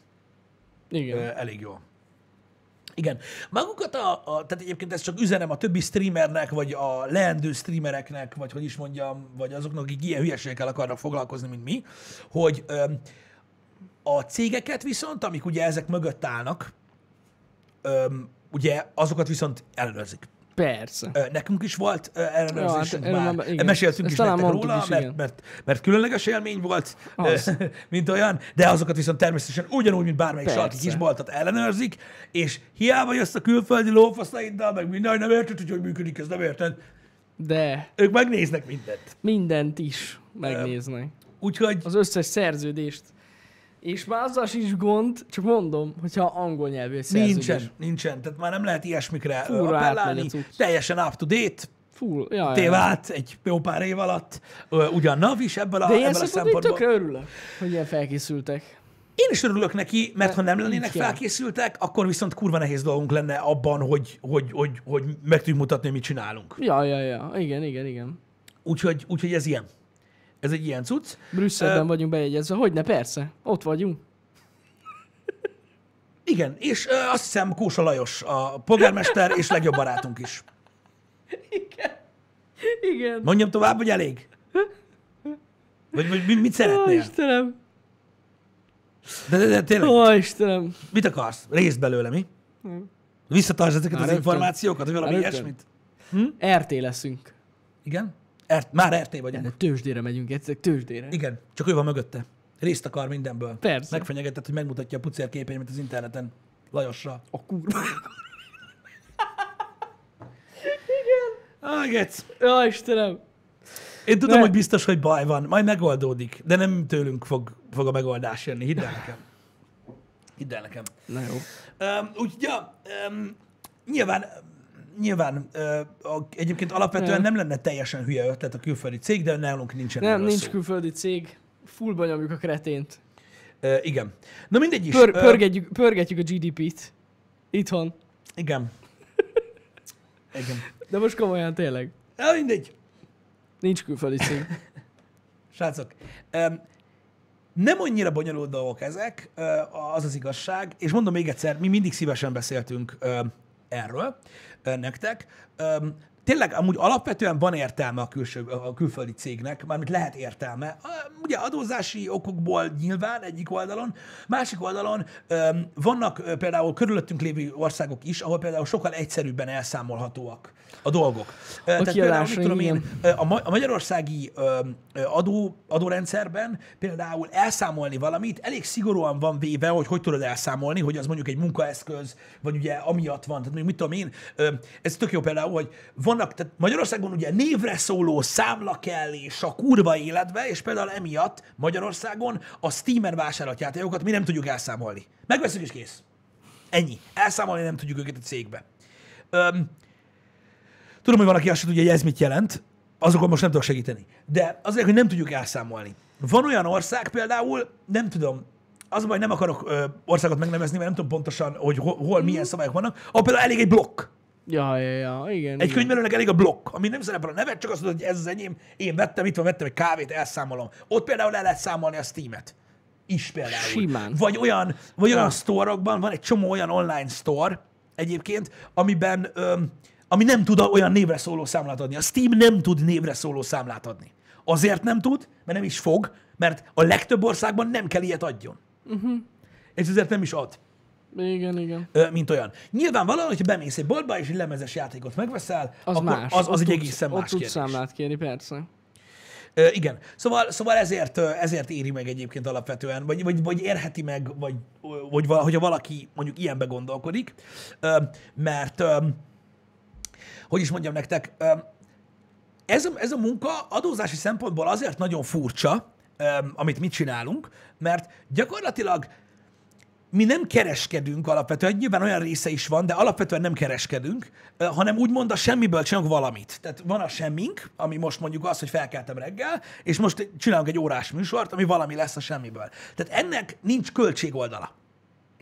Igen. Ö, elég jól. Igen. Magukat a, a, tehát egyébként ezt csak üzenem a többi streamernek, vagy a leendő streamereknek, vagy hogy is mondjam, vagy azoknak, akik ilyen hülyeségekkel akarnak foglalkozni, mint mi, hogy öm, a cégeket viszont, amik ugye ezek mögött állnak, öm, ugye azokat viszont ellenőrzik. Persze. Nekünk is volt ellenőrzésünk Ja, hát már. igen. Meséltünk Ezt is nektek róla, is, mert, mert, mert különleges élmény volt, Az. mint olyan, de azokat viszont természetesen ugyanúgy, mint bármelyik sarki kisboltot ellenőrzik, és hiába jössz a külföldi lófaszaiddal, meg minden, nem érted, hogy hogy működik, ez nem érted. De Ők megnéznek mindent. mindent is megnéznek. Úgyhogy Az összes szerződést. És már azzal sincs gond, csak mondom, hogyha angol nyelvű szerződés. nincsen, nincsen. Tehát már nem lehet ilyesmikre Fúra appellálni. Teljesen up to date, Full, ja, tévált egy jó pár év alatt. Ugyan NAV is ebből a, De ebből a szempontból én szempontból. tökre örülök, hogy ilyen felkészültek. Én is örülök neki, mert ha nem lennének felkészültek, akkor viszont kurva nehéz dolgunk lenne abban, hogy, hogy, hogy, hogy meg tudjuk mutatni, mit csinálunk. Ja, ja, ja. Igen, igen, igen. Úgyhogy, úgyhogy ez ilyen. Ez egy ilyen cucc. Brüsszelben Ö, vagyunk bejegyezve. Hogyne, persze. Ott vagyunk. Igen, és ö, azt hiszem Kósa Lajos a polgármester és legjobb barátunk is. Igen. Igen. Mondjam tovább, hogy elég? Vagy, vagy mi- mit Ó, szeretnél? Istenem. De, de, de tényleg, Ó, Istenem. mit akarsz? Részt belőle, mi? Visszatartsd ezeket Már az rögtön. információkat, vagy valami Már ilyesmit? RT leszünk. Igen? Ert, már RT vagyunk. De tőzsdére megyünk egyszer, tőzsdére. Igen, csak ő van mögötte. Részt akar mindenből. Persze. Megfenyegetett, hogy megmutatja a pucér képeimet az interneten. Lajosra. A kurva. Ah, gec. Ja, Istenem. Én tudom, Ne. hogy biztos, hogy baj van. Majd megoldódik. De nem tőlünk fog, fog a megoldás jönni. Hidd el nekem. Hidd el nekem. Na jó. Um, úgy, ja, um, nyilván, nyilván a, egyébként alapvetően Nem. nem lenne teljesen hülye ötlet a külföldi cég, de nálunk nincsen Nem, nincs szó. külföldi cég. Fullba nyomjuk a kretént. Uh, igen. Na mindegy is. Pör, Ö, pörgetjük, pörgetjük a GDP-t. Itthon. Igen. Igen. De most komolyan tényleg. Ja, mindegy. Nincs külföldi cég. Srácok, um, nem annyira bonyolult dolgok ezek, ö, az az igazság, és mondom még egyszer, mi mindig szívesen beszéltünk ö, erről nektek. Tényleg, amúgy alapvetően van értelme a, külső, a külföldi cégnek, mármint lehet értelme. Ugye adózási okokból nyilván egyik oldalon, másik oldalon vannak például körülöttünk lévő országok is, ahol például sokkal egyszerűbben elszámolhatóak a dolgok. Ö, Tehát például, mit tudom én, A, ma- a magyarországi adó, adórendszerben például elszámolni valamit elég szigorúan van véve, hogy hogy tudod elszámolni, hogy az mondjuk egy munkaeszköz, vagy ugye amiatt van. Tehát mondjuk mit tudom én, ez tök jó például, hogy vannak, tehát Magyarországon ugye névre szóló számla kell és a kurva életbe, és például emiatt Magyarországon a Steamer vásárolt játékokat mi nem tudjuk elszámolni. Megveszünk és kész. Ennyi. Elszámolni nem tudjuk őket a cégbe. Öm, Tudom, hogy van, aki azt sem tudja, hogy ez mit jelent, azokon most nem tudok segíteni. De azért, hogy nem tudjuk elszámolni. Van olyan ország például, nem tudom, az baj, nem akarok ö, országot megnevezni, mert nem tudom pontosan, hogy hol, hol milyen szabályok vannak, ahol például elég egy blokk. Ja, ja, ja, igen. Egy igen. könyvelőnek elég a blokk, ami nem szerepel a nevet, csak azt mondod, hogy ez az enyém, én vettem, itt van, vettem egy kávét, elszámolom. Ott például el lehet számolni a Steam-et. Is például. Simán. Vagy olyan, vagy olyan Ja. sztorokban, van egy csomó olyan online store egyébként, amiben, öm, ami nem tud olyan névre szóló számlát adni. A Steam nem tud névre szóló számlát adni. Azért nem tud, mert nem is fog, mert a legtöbb országban nem kell ilyet adjon. Uh-huh. És ezért nem is ad Igen, igen. ö, mint olyan. Nyilvánvalóan, hogyha bemész egy boltba, és egy lemezes játékot megveszel, Az akkor más. az, az Ott egy egészen Ott más tudsz kérdés. számlát kérni, persze. Ö, igen. Szóval, szóval ezért, ezért éri meg egyébként alapvetően, vagy, vagy, vagy érheti meg, vagy, vagy hogyha valaki mondjuk ilyenbe gondolkodik, ö, mert ö, hogy is mondjam nektek, ez, a, ez a munka adózási szempontból azért nagyon furcsa, amit mit csinálunk, mert gyakorlatilag mi nem kereskedünk alapvetően, nyilván olyan része is van, de alapvetően nem kereskedünk, hanem úgymond a semmiből csinálunk valamit. Tehát van a semmink, ami most mondjuk az, hogy felkeltem reggel, és most csinálunk egy órás műsort, ami valami lesz a semmiből. Tehát ennek nincs költségoldala.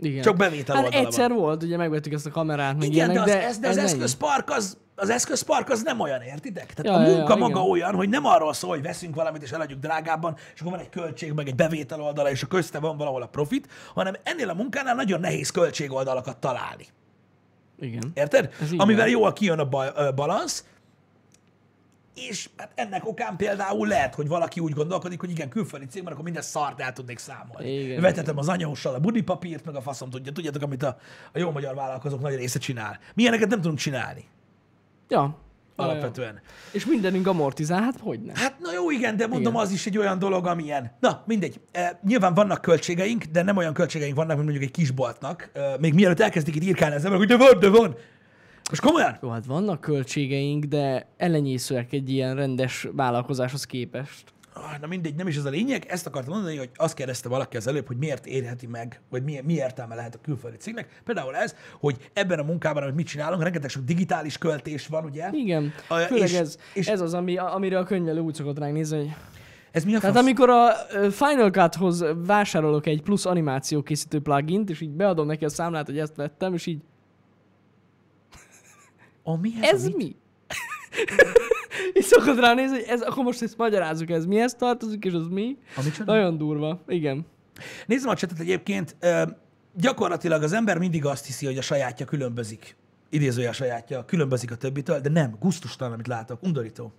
Igen. Csak bevétel hát oldala egyszer volt, ugye megvettük ezt a kamerát, meg Igen, ilyenek, de az, de, ez, de az ez eszközpark az, az eszközpark az nem olyan, értitek? Tehát Ja, a ja, ja, munka maga igen. olyan, hogy nem arról szól, hogy veszünk valamit és eladjuk drágábban, és akkor van egy költség, meg egy bevétel oldala, és a közte van valahol a profit, hanem ennél a munkánál nagyon nehéz költségoldalakat találni. Igen. Érted? Ez Amivel jól kijön a balansz, és hát ennek okán például lehet, hogy valaki úgy gondolkodik, hogy igen, külföldi cég, mert akkor minden szart el tudnék számolni. Igen. Vetetem az anyahossal a budipapírt, meg a faszom tudja. Tudjátok, amit a, a jó magyar vállalkozók nagy része csinál. Milyeneket nem tudunk csinálni Ja. Ja, ja. alapvetően. És mindenünk amortizál, hát hogy ne? Hát na jó, igen, de mondom, Igen. az is egy olyan dolog, amilyen. Na, mindegy. E, nyilván vannak költségeink, de nem olyan költségeink vannak, mint mondjuk egy kisboltnak. E, még mielőtt elkezdik itt írkálni az emberek, hogy de van, de van. Most komolyan? Jó, hát vannak költségeink, de ellenyészőek egy ilyen rendes vállalkozáshoz képest. Ah, Na mindegy, nem is ez a lényeg. Ezt akartam mondani, hogy azt kérdezte valaki az előbb, hogy miért érheti meg, vagy mi, mi értelme lehet a külföldi cégnek. Például ez, hogy ebben a munkában, amit mit csinálunk, rengeteg sok digitális költés van, ugye? Igen, A- főleg és- ez, és- ez az, ami, amire a könyvelő úgy szokott ránk nézni, hogy... Ez mi a Tehát fasz? amikor a Final Cut-hoz vásárolok egy plusz animációkészítő plugint, és így beadom neki a számlát, hogy ezt vettem, és így, A mi ez? ez a mit? mi? és szokott rá nézni, hogy ez, akkor most ezt magyarázzuk, ez mihez tartozik, és az mi? Nagyon durva, igen. Nézzem a csetet egyébként. Gyakorlatilag az ember mindig azt hiszi, hogy a sajátja különbözik. Idézője a sajátja, különbözik a többitől, de nem, gusztustalan, amit látok. Undorító.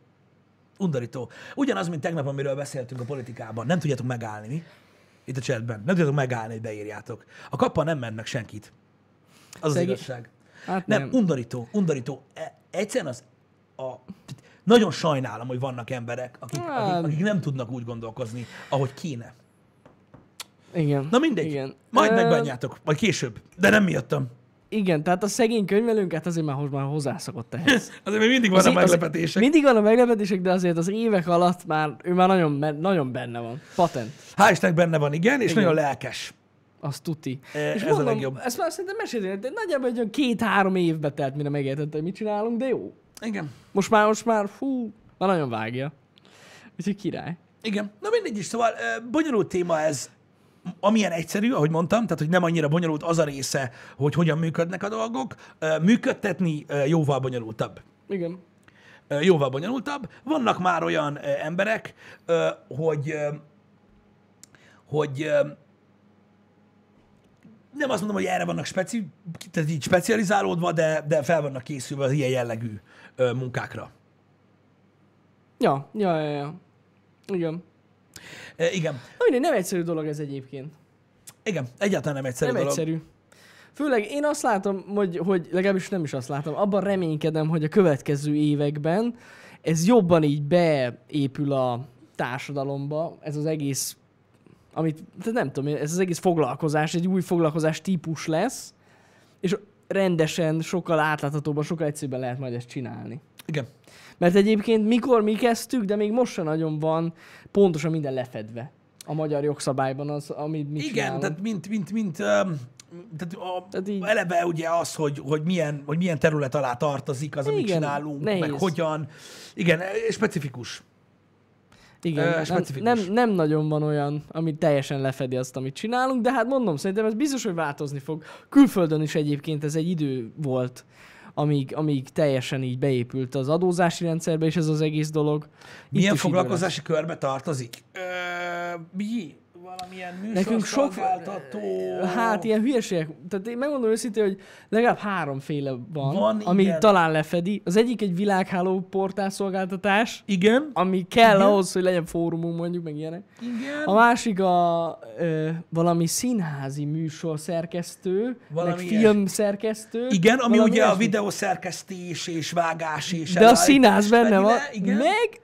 Undorító. Ugyanaz, mint tegnap, amiről beszéltünk a politikában. Nem tudjátok megállni, mi? Itt a chatben. Nem tudjátok megállni, hogy beírjátok. A kappal nem ment meg senkit. Az az igazság. Hát Nem, nem. undorító, undorító. E- Egyszerűen az a... Nagyon sajnálom, hogy vannak emberek, akik, akik, Hát. akik nem tudnak úgy gondolkozni, ahogy kéne. Igen. Na mindegy. Igen. Majd Ö, megbánjátok, majd később. De nem miattam. Igen, tehát a szegény könyvelőnket azért már, már hozzászokott ehhez. Azért még mindig vannak Azért- azért- meglepetések. Mindig van a meglepetések, de azért az évek alatt már, ő már nagyon, nagyon benne van. Patent. Hál' Istennek benne van, igen, és Igen. nagyon lelkes. Az tuti. E, és ez a legjobb. Ezt már szerintem meséltél, de nagyjából egy olyan két-három évbe telt, mire megértette, hogy mit csinálunk, de jó. Igen. Most már, most már, fú, már nagyon vágja. Úgyhogy király. Igen. Na mindegy is, szóval bonyolult téma ez, amilyen egyszerű, ahogy mondtam, tehát hogy nem annyira bonyolult az a része, hogy hogyan működnek a dolgok. Működtetni jóval bonyolultabb. Igen. Jóval bonyolultabb. Vannak már olyan emberek, hogy hogy nem azt mondom, hogy erre vannak speci, tehát így specializálódva, de, de fel vannak készülve az ilyen jellegű ö, munkákra. Ja, ja, ja, ja. Igen. Ö, Igen, Na mindegy, nem egyszerű dolog ez egyébként. igen, egyáltalán nem egyszerű nem dolog. egyszerű. Főleg én azt látom, hogy, hogy legalábbis nem is azt látom, abban reménykedem, hogy a következő években ez jobban így beépül a társadalomba, ez az egész, amit, nem tudom, ez az egész foglalkozás, egy új foglalkozás típus lesz, és rendesen, sokkal átláthatóban, sokkal egyszerűbben lehet majd ezt csinálni. Igen. Mert egyébként mikor mi kezdtük, de még most sem nagyon van pontosan minden lefedve a magyar jogszabályban az, amit mi Igen, csinálunk. tehát mint, mint, mint um, tehát a, Tehát így- eleve ugye az, hogy, hogy, milyen, hogy milyen terület alá tartozik az, amit Igen, csinálunk, nehéz. meg hogyan. Igen, specifikus. Igen, nem, nem, nem nagyon van olyan, ami teljesen lefedi azt, amit csinálunk, de hát mondom, szerintem ez biztos, hogy változni fog. Külföldön is egyébként ez egy idő volt, amíg, amíg teljesen így beépült az adózási rendszerbe, és ez az egész dolog. Milyen foglalkozási körbe tartozik? Ö, mi? Valamilyen Nekünk sok, hát ilyen hülyeségek, tehát én megmondom őszintén, hogy legalább háromféle van, Van, ami igen. talán lefedi. Az egyik egy világháló portálszolgáltatás, Igen, ami kell Igen. ahhoz, hogy legyen fórumunk mondjuk, meg ilyenek. igen. A másik a ö, valami színházi műsor szerkesztő, Valami meg film szerkesztő. Igen, ami ugye a ilyesmi. videószerkesztés és vágás és De a színház benne van, Igen. meg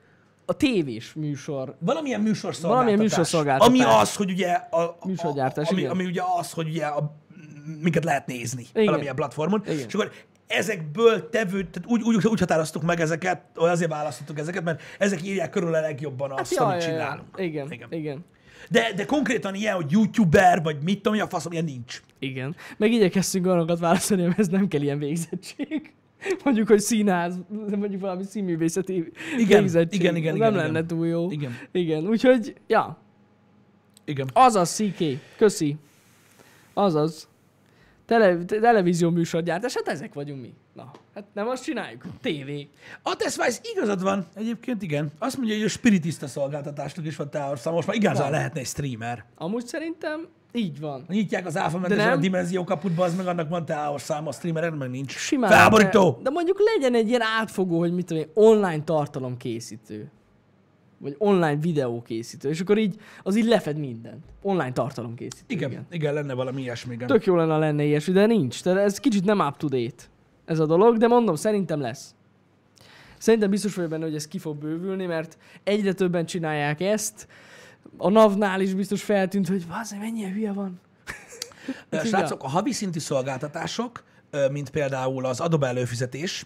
a tévés műsor. Valamilyen műsorszolgáltatás. Valamilyen műsorszolgáltatás. Ami az, hogy ugye... A, a, Műsorgyártás, ami, igen. ami ugye az, hogy ugye a, minket lehet nézni Igen. valamilyen platformon. Igen. És akkor ezekből tevő, tehát úgy, úgy, úgy határoztuk meg ezeket, vagy azért választottuk ezeket, mert ezek írják körül a legjobban azt, ja, amit csinálunk. Igen, Igen. igen, igen. De, de konkrétan ilyen, hogy youtuber, vagy mit tudom, a faszom, ilyen nincs. Igen. Meg igyekeztünk olyanokat válaszolni, hogy ez nem kell ilyen végzettség. Mondjuk, hogy színház, mondjuk valami színművészeti Igen, végzettség. igen, igen, igen, Nem igen. lenne túl jó. Igen. Igen, úgyhogy, ja, Igen. azaz CK, köszi. Azaz. Tele, te- televízió műsorgyártás, hát ezek vagyunk mi. Na, hát nem azt csináljuk. TV. A Teszvájsz igazad van, egyébként igen. Azt mondja, hogy a spiritista szolgáltatásnak is van távolszám. Most már igazán Van. lehetne egy streamer. Amúgy szerintem így van. Nyitják az áfa mentesen a dimenzió kaputba, az meg annak van távolszám, a streamer meg nincs. Simán. Felborító! De, de mondjuk legyen egy ilyen átfogó, hogy mit tudom én, online tartalomkészítő. Vagy online videókészítő. És akkor így, az így lefed mindent. Online tartalomkészítő. Igen, igen, igen, lenne valami ilyesmi, igen. Tök jó lenne, ha lenne ilyesmi, de nincs. Tehát ez kicsit nem up to date ez a dolog, de mondom, szerintem lesz. Szerintem biztos vagyok benne, hogy ez ki fog bővülni, mert egyre többen csinálják ezt. A NAV-nál is biztos feltűnt, hogy bazd, mennyire hülye van. Srácok, a havi szintű szolgáltatások, mint például az Adobe előfizetés,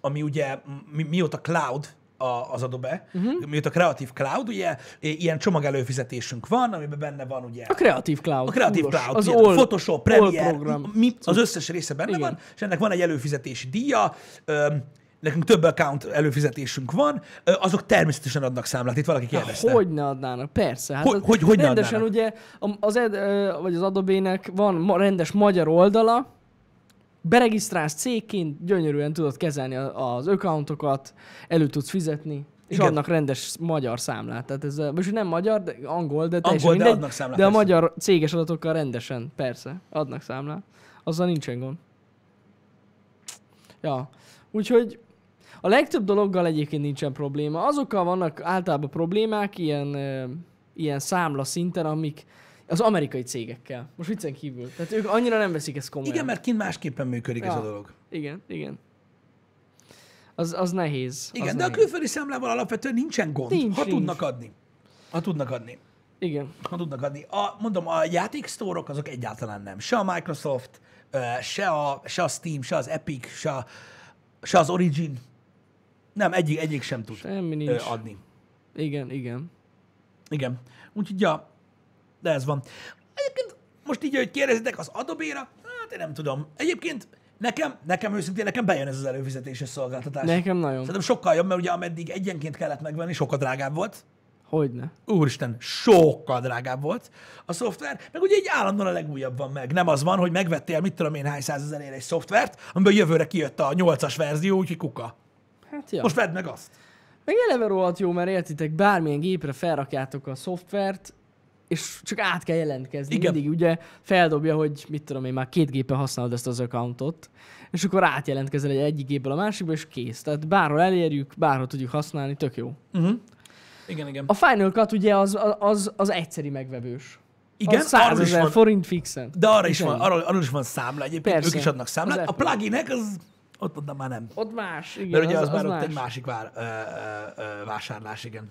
ami ugye mi, mióta cloud a, az Adobe, uh-huh. mióta Creative Cloud, ugye ilyen csomag előfizetésünk van, amiben benne van ugye A Creative Cloud. a Creative fullos. Cloud, Az az all, Photoshop, all Premiere, program. mi, az összes része benne Igen. van, és ennek van egy előfizetési díja, nekünk több account előfizetésünk van, azok természetesen adnak számlát, itt valaki kérdezte. Hogy ne adnának? Persze. Hát Hogy- hogy- hogy ne Rendesen adnának? ugye az ed, vagy az Adobe-nek van rendes magyar oldala, beregisztrálsz cégként, gyönyörűen tudod kezelni az accountokat, elő tudsz fizetni, és Igen. adnak rendes magyar számlát. Tehát ez, most nem magyar, de angol, de teljesen Angol, de mindegy, adnak számlát, de a magyar céges adatokkal rendesen, persze, adnak számlát. Azzal nincsen gond. Ja, úgyhogy a legtöbb dologgal egyébként nincsen probléma. Azokkal vannak általában problémák ilyen, ilyen számla szinten, amik az amerikai cégekkel. Most viccen kívül. Tehát ők annyira nem veszik ezt komolyan. Igen, mert kint másképpen működik ez Ja. a dolog. Igen, igen. Az, az nehéz. Igen, az de a nehéz. külföldi számlával alapvetően nincsen gond, Nincs, ha nincs. tudnak adni. Ha tudnak adni. Igen. Ha tudnak adni. A, mondom, a játéksztórok azok egyáltalán nem. Se a Microsoft, se a, se a Steam, se az Epic, se, a, se az Origin. Nem, egyik, egyik sem tud Semmi nincs. adni. Igen, igen. Igen. Úgyhogy, ja, de ez van. Egyébként most így, hogy kérdezitek az Adobe-ra, hát én nem tudom. Egyébként nekem, nekem őszintén, nekem bejön ez az előfizetéses szolgáltatás. Nekem nagyon. Szerintem sokkal jobb, mert ugye ameddig egyenként kellett megvenni, sokkal drágább volt. Hogyne. Úristen, sokkal drágább volt a szoftver, meg ugye egy állandóan a legújabb van meg. Nem az van, hogy megvettél, mit tudom én, hány százezerért egy szoftvert, amiből jövőre kijött a 8-as verzió, úgyhogy kuka. Hát ja. Most vedd meg azt. Meg eleve rohadt jó, mert értitek, bármilyen gépre felrakjátok a szoftvert, és csak át kell jelentkezni. Igen. Mindig ugye feldobja, hogy mit tudom én, már két gépen használod ezt az accountot, és akkor átjelentkezel egy egyik gépből a másikba, és kész. Tehát bárhol elérjük, bárhol tudjuk használni, tök jó. Uh-huh. Igen, igen. A Final Cut ugye az, az, az egyszeri megvevős. Igen, az arról is 100 000 van, forint fixen. de arra is van, arról, arról is van számla egyébként, Persze. ők is adnak számlát. A pluginek az, ott mondtam már nem. Ott más, igen. Mert ugye az, az, már az ott más. egy másik vár, ö, ö, ö, vásárlás, igen.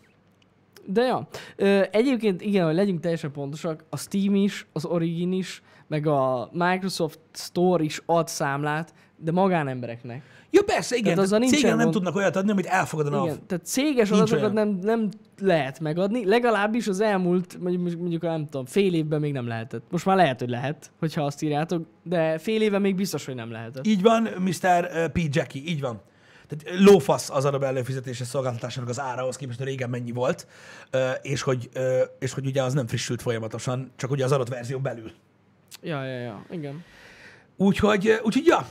De ja, Ö, egyébként igen, hogy legyünk teljesen pontosak, a Steam is, az Origin is, meg a Microsoft Store is ad számlát, de magánembereknek. Ja persze, igen, Tehát azzal cégen nem tudnak olyat adni, amit elfogad a NAV. Igen, tehát céges Nincs adatokat olyan. nem, nem lehet megadni, legalábbis az elmúlt, mondjuk, mondjuk nem tudom, fél évben még nem lehetett. Most már lehet, hogy lehet, hogyha azt írjátok, de fél éve még biztos, hogy nem lehetett. Így van, Mr. P. Jackie, így van. Tehát lófasz az Adobe előfizetéses szolgáltatásának az ára, ahhoz képest, hogy régen mennyi volt, ö, és hogy, ö, és hogy ugye az nem frissült folyamatosan, csak ugye az adott verzió belül. Ja, ja, ja, igen. Úgyhogy, úgyhogy ja,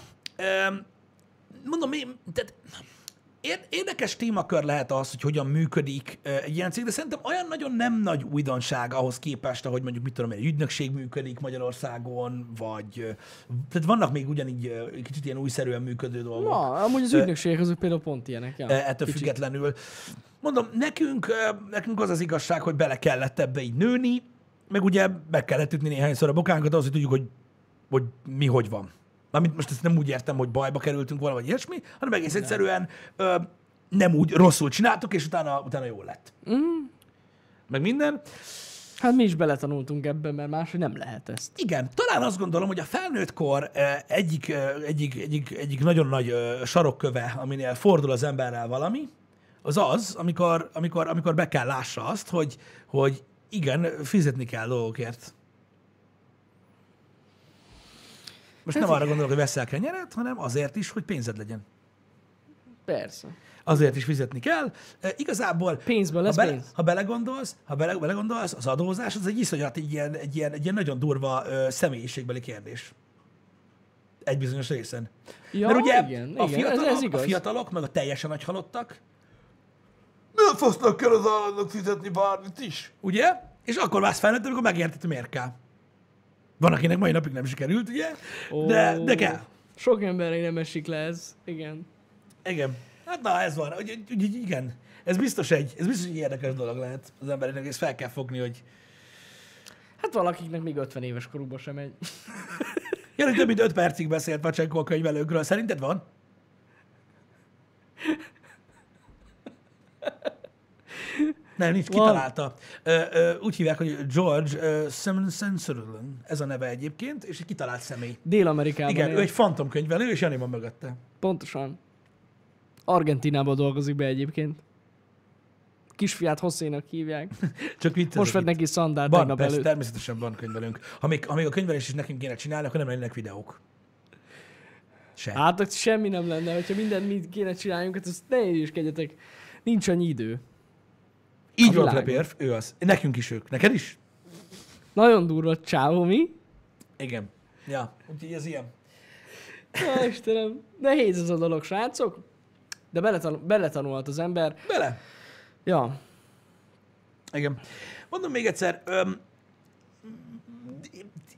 mondom, én, tehát ér- érdekes témakör lehet az, hogy hogyan működik egy ilyen cég, de szerintem olyan nagyon nem nagy újdonság ahhoz képest, ahogy mondjuk, mit tudom én, egy ügynökség működik Magyarországon, vagy tehát vannak még ugyanígy kicsit ilyen újszerűen működő dolgok. Ma, amúgy az ügynökségek azok például pont ilyenek. Ja, E, ettől kicsit. függetlenül. Mondom, nekünk, nekünk az az igazság, hogy bele kellett ebbe így nőni, meg ugye meg kellett ütni néhányszor a bokánkat ahhoz, hogy tudjuk, hogy, hogy mi hogy van. Mármint most ezt nem úgy értem, hogy bajba kerültünk volna, vagy ilyesmi, hanem egész egyszerűen ö, nem úgy rosszul csináltuk, és utána, utána jól lett. Mm. Meg minden. Hát mi is beletanultunk ebben, mert máshogy nem lehet ezt. Igen, talán azt gondolom, hogy a felnőttkor eh, egyik, egyik, egyik, egyik nagyon nagy sarokköve, aminél fordul az emberrel valami, az az, amikor, amikor, amikor be kell lássa azt, hogy, hogy igen, fizetni kell dolgokért. Most nem arra gondolok, hogy veszel kenyeret, hanem azért is, hogy pénzed legyen. Persze. Azért is fizetni kell. E, igazából, Pénzből lesz ha, bele, pénz. ha belegondolsz, ha bele, belegondolsz, az adózás az egy iszonyat egy ilyen, egy ilyen, egy ilyen nagyon durva ö, személyiségbeli kérdés. Egy bizonyos részen. Ja, Mert ugye igen, a, igen, fiatalok, ez, ez igaz. a fiatalok, meg a teljesen nagy halottak, nem fasznak kell az államnak fizetni bármit is. Ugye? És akkor válsz felnőtt, amikor megérted, hogy miért kell. Van, akinek mai napig nem sikerült, ugye? De, de kell. Sok emberre nem esik le ez. Igen. Igen. Hát na, ez van. Úgy, úgy, úgy, igen. Ez biztos egy, ez biztos egy érdekes dolog lehet az embereknek, és fel kell fogni, hogy Hát valakiknek még 50 éves korukban sem megy. Jani több mint 5 percig beszélt Pacsenko a könyvelőkről. Szerinted van? Nem, nincs, kitalálta. Ö, ö, úgy hívják, hogy George Sutherland, ez a neve egyébként, és egy kitalált személy. Dél-Amerikában Igen, él. ő egy fantomkönyvelő, és Jani van mögötte. Pontosan. Argentinában dolgozik be egyébként. Kisfiát Hosszénak hívják. Csak itt Most vett neki szandát Van, persze, előtt. természetesen van könyvelőnk. Ha még, ha még a könyvelés is nekünk kéne csinálni, akkor nem lennének videók. Se. Hát, semmi nem lenne, hogyha mindent mi kéne csináljunk, hát ezt ne érjéskedjetek. Nincs annyi idő. Így van, világon. Plepérf, ő az. Nekünk is ők. Neked is? Nagyon durva csávó, mi? Igen. Ja, úgyhogy ez ilyen. Ja, Istenem. Nehéz ez a dolog, srácok. De beletanul, beletanulhat az ember. Bele. Ja, Igen. Mondom még egyszer, öm,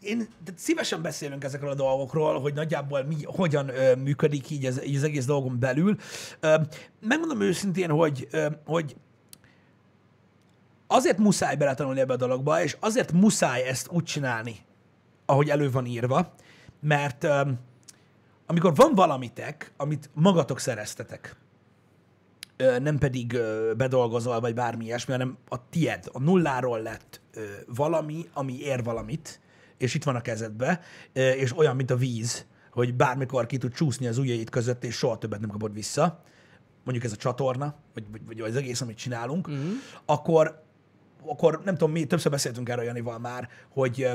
én tehát szívesen beszélünk ezekről a dolgokról, hogy nagyjából mi, hogyan ö, működik így az, így az egész dolgon belül. Ö, megmondom őszintén, hogy, ö, hogy azért muszáj beletanulni ebbe a dologba, és azért muszáj ezt úgy csinálni, ahogy elő van írva, mert ö, amikor van valamitek, amit magatok szereztetek, nem pedig bedolgozol, vagy bármi ilyesmi, hanem a tied, a nulláról lett valami, ami ér valamit, és itt van a kezedbe, és olyan, mint a víz, hogy bármikor ki tud csúszni az ujjaid között, és soha többet nem kapod vissza, mondjuk ez a csatorna, vagy, vagy, vagy az egész, amit csinálunk, mm-hmm. akkor, akkor nem tudom, mi többször beszéltünk erről Janival már, hogy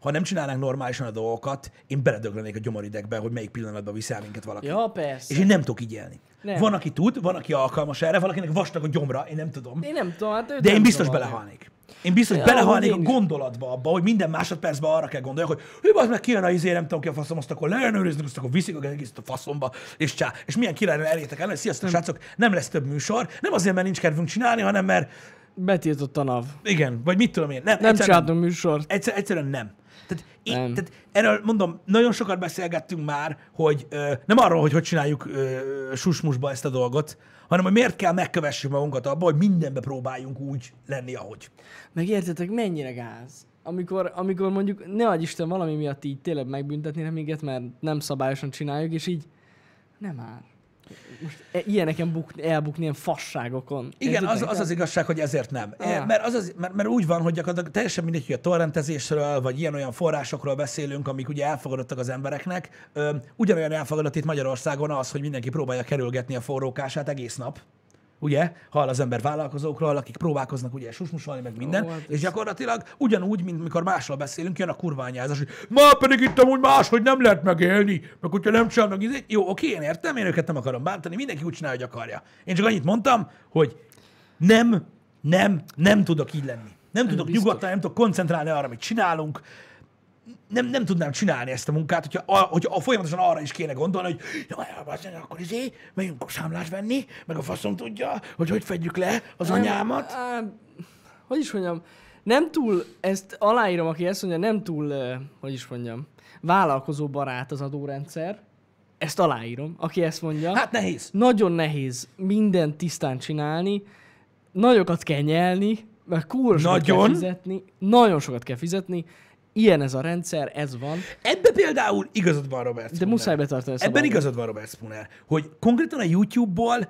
ha nem csinálnánk normálisan a dolgokat, én beledöglenék a gyomoridegbe, hogy melyik pillanatban viszel minket valaki. ja persze. És én nem tudok így élni. Nem. Van, aki tud, van, aki alkalmas erre, valakinek vastag a gyomra, én nem tudom. Én nem tudom, hát De én nem biztos zavarja. belehalnék. Én biztos Ja, belehalnék a gondolatba abba, hogy minden másodpercben arra kell gondoljak, hogy hű, az meg kijön a izé, nem tudom ki a faszom, azt akkor leellenőrizni, azt akkor viszik a egészet a faszomba, és csá. És milyen királyra elértek el, sziasztok, srácok, nem lesz több műsor, nem azért, mert nincs kedvünk csinálni, hanem mert Betiltott a NAV. igen, vagy mit tudom én. Nem, Nem csináltunk műsort. Egyszer, egyszerűen nem. Tehát, én, Nem. tehát erről mondom, nagyon sokat beszélgettünk már, hogy ö, nem arról, hogy hogy csináljuk ö, susmusba ezt a dolgot, hanem hogy miért kell megkövessük magunkat abba, hogy mindenbe próbáljunk úgy lenni, ahogy. Meg értetek, mennyire gáz? Amikor, amikor mondjuk, ne adj Isten, valami miatt így tényleg megbüntetnének minket, mert nem szabályosan csináljuk, és így nem már. Most e- ilyeneken bukni, elbukni ilyen fasságokon. Igen, az, az az igazság, hogy ezért nem. Ah. Ah. Mert, az az, mert, mert úgy van, hogy gyakorlatilag teljesen mindegy, hogy a torrentezésről, vagy ilyen-olyan forrásokról beszélünk, amik ugye elfogadottak az embereknek. Ugyanolyan elfogadott itt Magyarországon az, hogy mindenki próbálja kerülgetni a forrókását egész nap. Ugye? Hall az ember vállalkozókról, akik próbálkoznak ugye susmusolni, meg minden. Ó, hát és gyakorlatilag ugyanúgy, mint mikor másról beszélünk, jön a kurványázás, hogy ma pedig itt amúgy más, hogy nem lehet megélni, meg hogyha nem csinálnak, izé- jó, oké, én értem, én őket nem akarom bántani, mindenki úgy csinálja, hogy akarja. Én csak annyit mondtam, hogy nem, nem, nem tudok így lenni. Nem tudok biztos. nyugodtan, nem tudok koncentrálni arra, amit csinálunk. Nem, nem tudnám csinálni ezt a munkát, hogyha, a, hogyha folyamatosan arra is kéne gondolni, hogy jaj, akkor izé, megyünk számlát venni, meg a faszom tudja, hogy hogy fedjük le az Nem, anyámat. á, hogy is mondjam, nem túl, ezt aláírom, aki ezt mondja, nem túl, hogy is mondjam, vállalkozó barát az adórendszer. Ezt aláírom, aki ezt mondja. Hát nehéz. Nagyon nehéz mindent tisztán csinálni, nagyokat kell nyelni, meg kurva sokat kell fizetni, nagyon sokat kell fizetni, ilyen ez a rendszer, ez van, Ebbe például igazad van, Robert de Spooner. muszáj betartani a Ebben igazad van, Robert Spooner, hogy konkrétan a YouTube-ból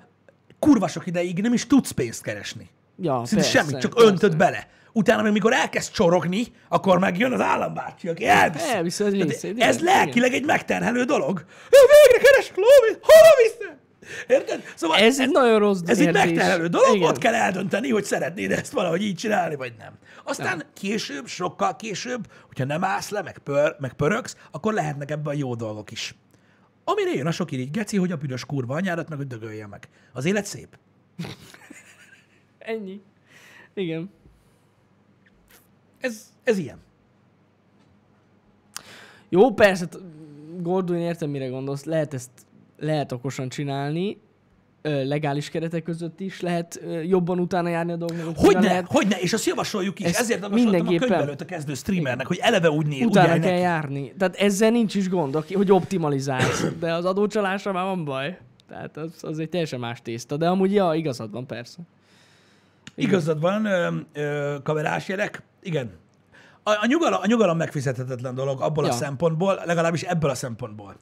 kurva sok ideig nem is tudsz pénzt keresni. Ja, Szinte persze, semmit, csak persze. öntöd bele. Utána meg mikor elkezd csorogni, akkor meg jön az állambácsi, aki Tehát részét, Ez igen, lelkileg egy megterhelő dolog. Ő végre keresek lóvét, hova viszem? Érted? Szóval Ez egy nagyon rossz ez egy megterhelő dolog, Igen. ott kell eldönteni, hogy szeretnéd ezt valahogy így csinálni, vagy nem. Aztán később, sokkal később, hogyha nem állsz le, meg, pör, meg pörögsz, akkor lehetnek ebben jó dolgok is. Amire jön a sok geci, hogy a büdös kurva anyádat meg, hogy dögölje meg. Az élet szép. Ennyi. Igen. Ez, ez ilyen. Jó, persze, Gordon, értem, mire gondolsz. Lehet ezt lehet okosan csinálni, legális keretek között is lehet jobban utána járni a dolgoknak. hogy Hogyne, lehet, hogyne, és azt javasoljuk is. Ezt Ezért javasoltam a könyv előtt a kezdő streamernek, hogy eleve úgy úgy utána kell neki. járni. Tehát ezzel nincs is gond, hogy optimalizálsz. De az adócsalásra már van baj. Tehát az, az egy teljesen más tészta. De amúgy, ja, igazad van, persze. Igazad van, ö, ö, kamerás jelek. Igen. A, a, nyugalom, a nyugalom megfizethetetlen dolog abból ja. a szempontból, legalábbis ebből a szempontból.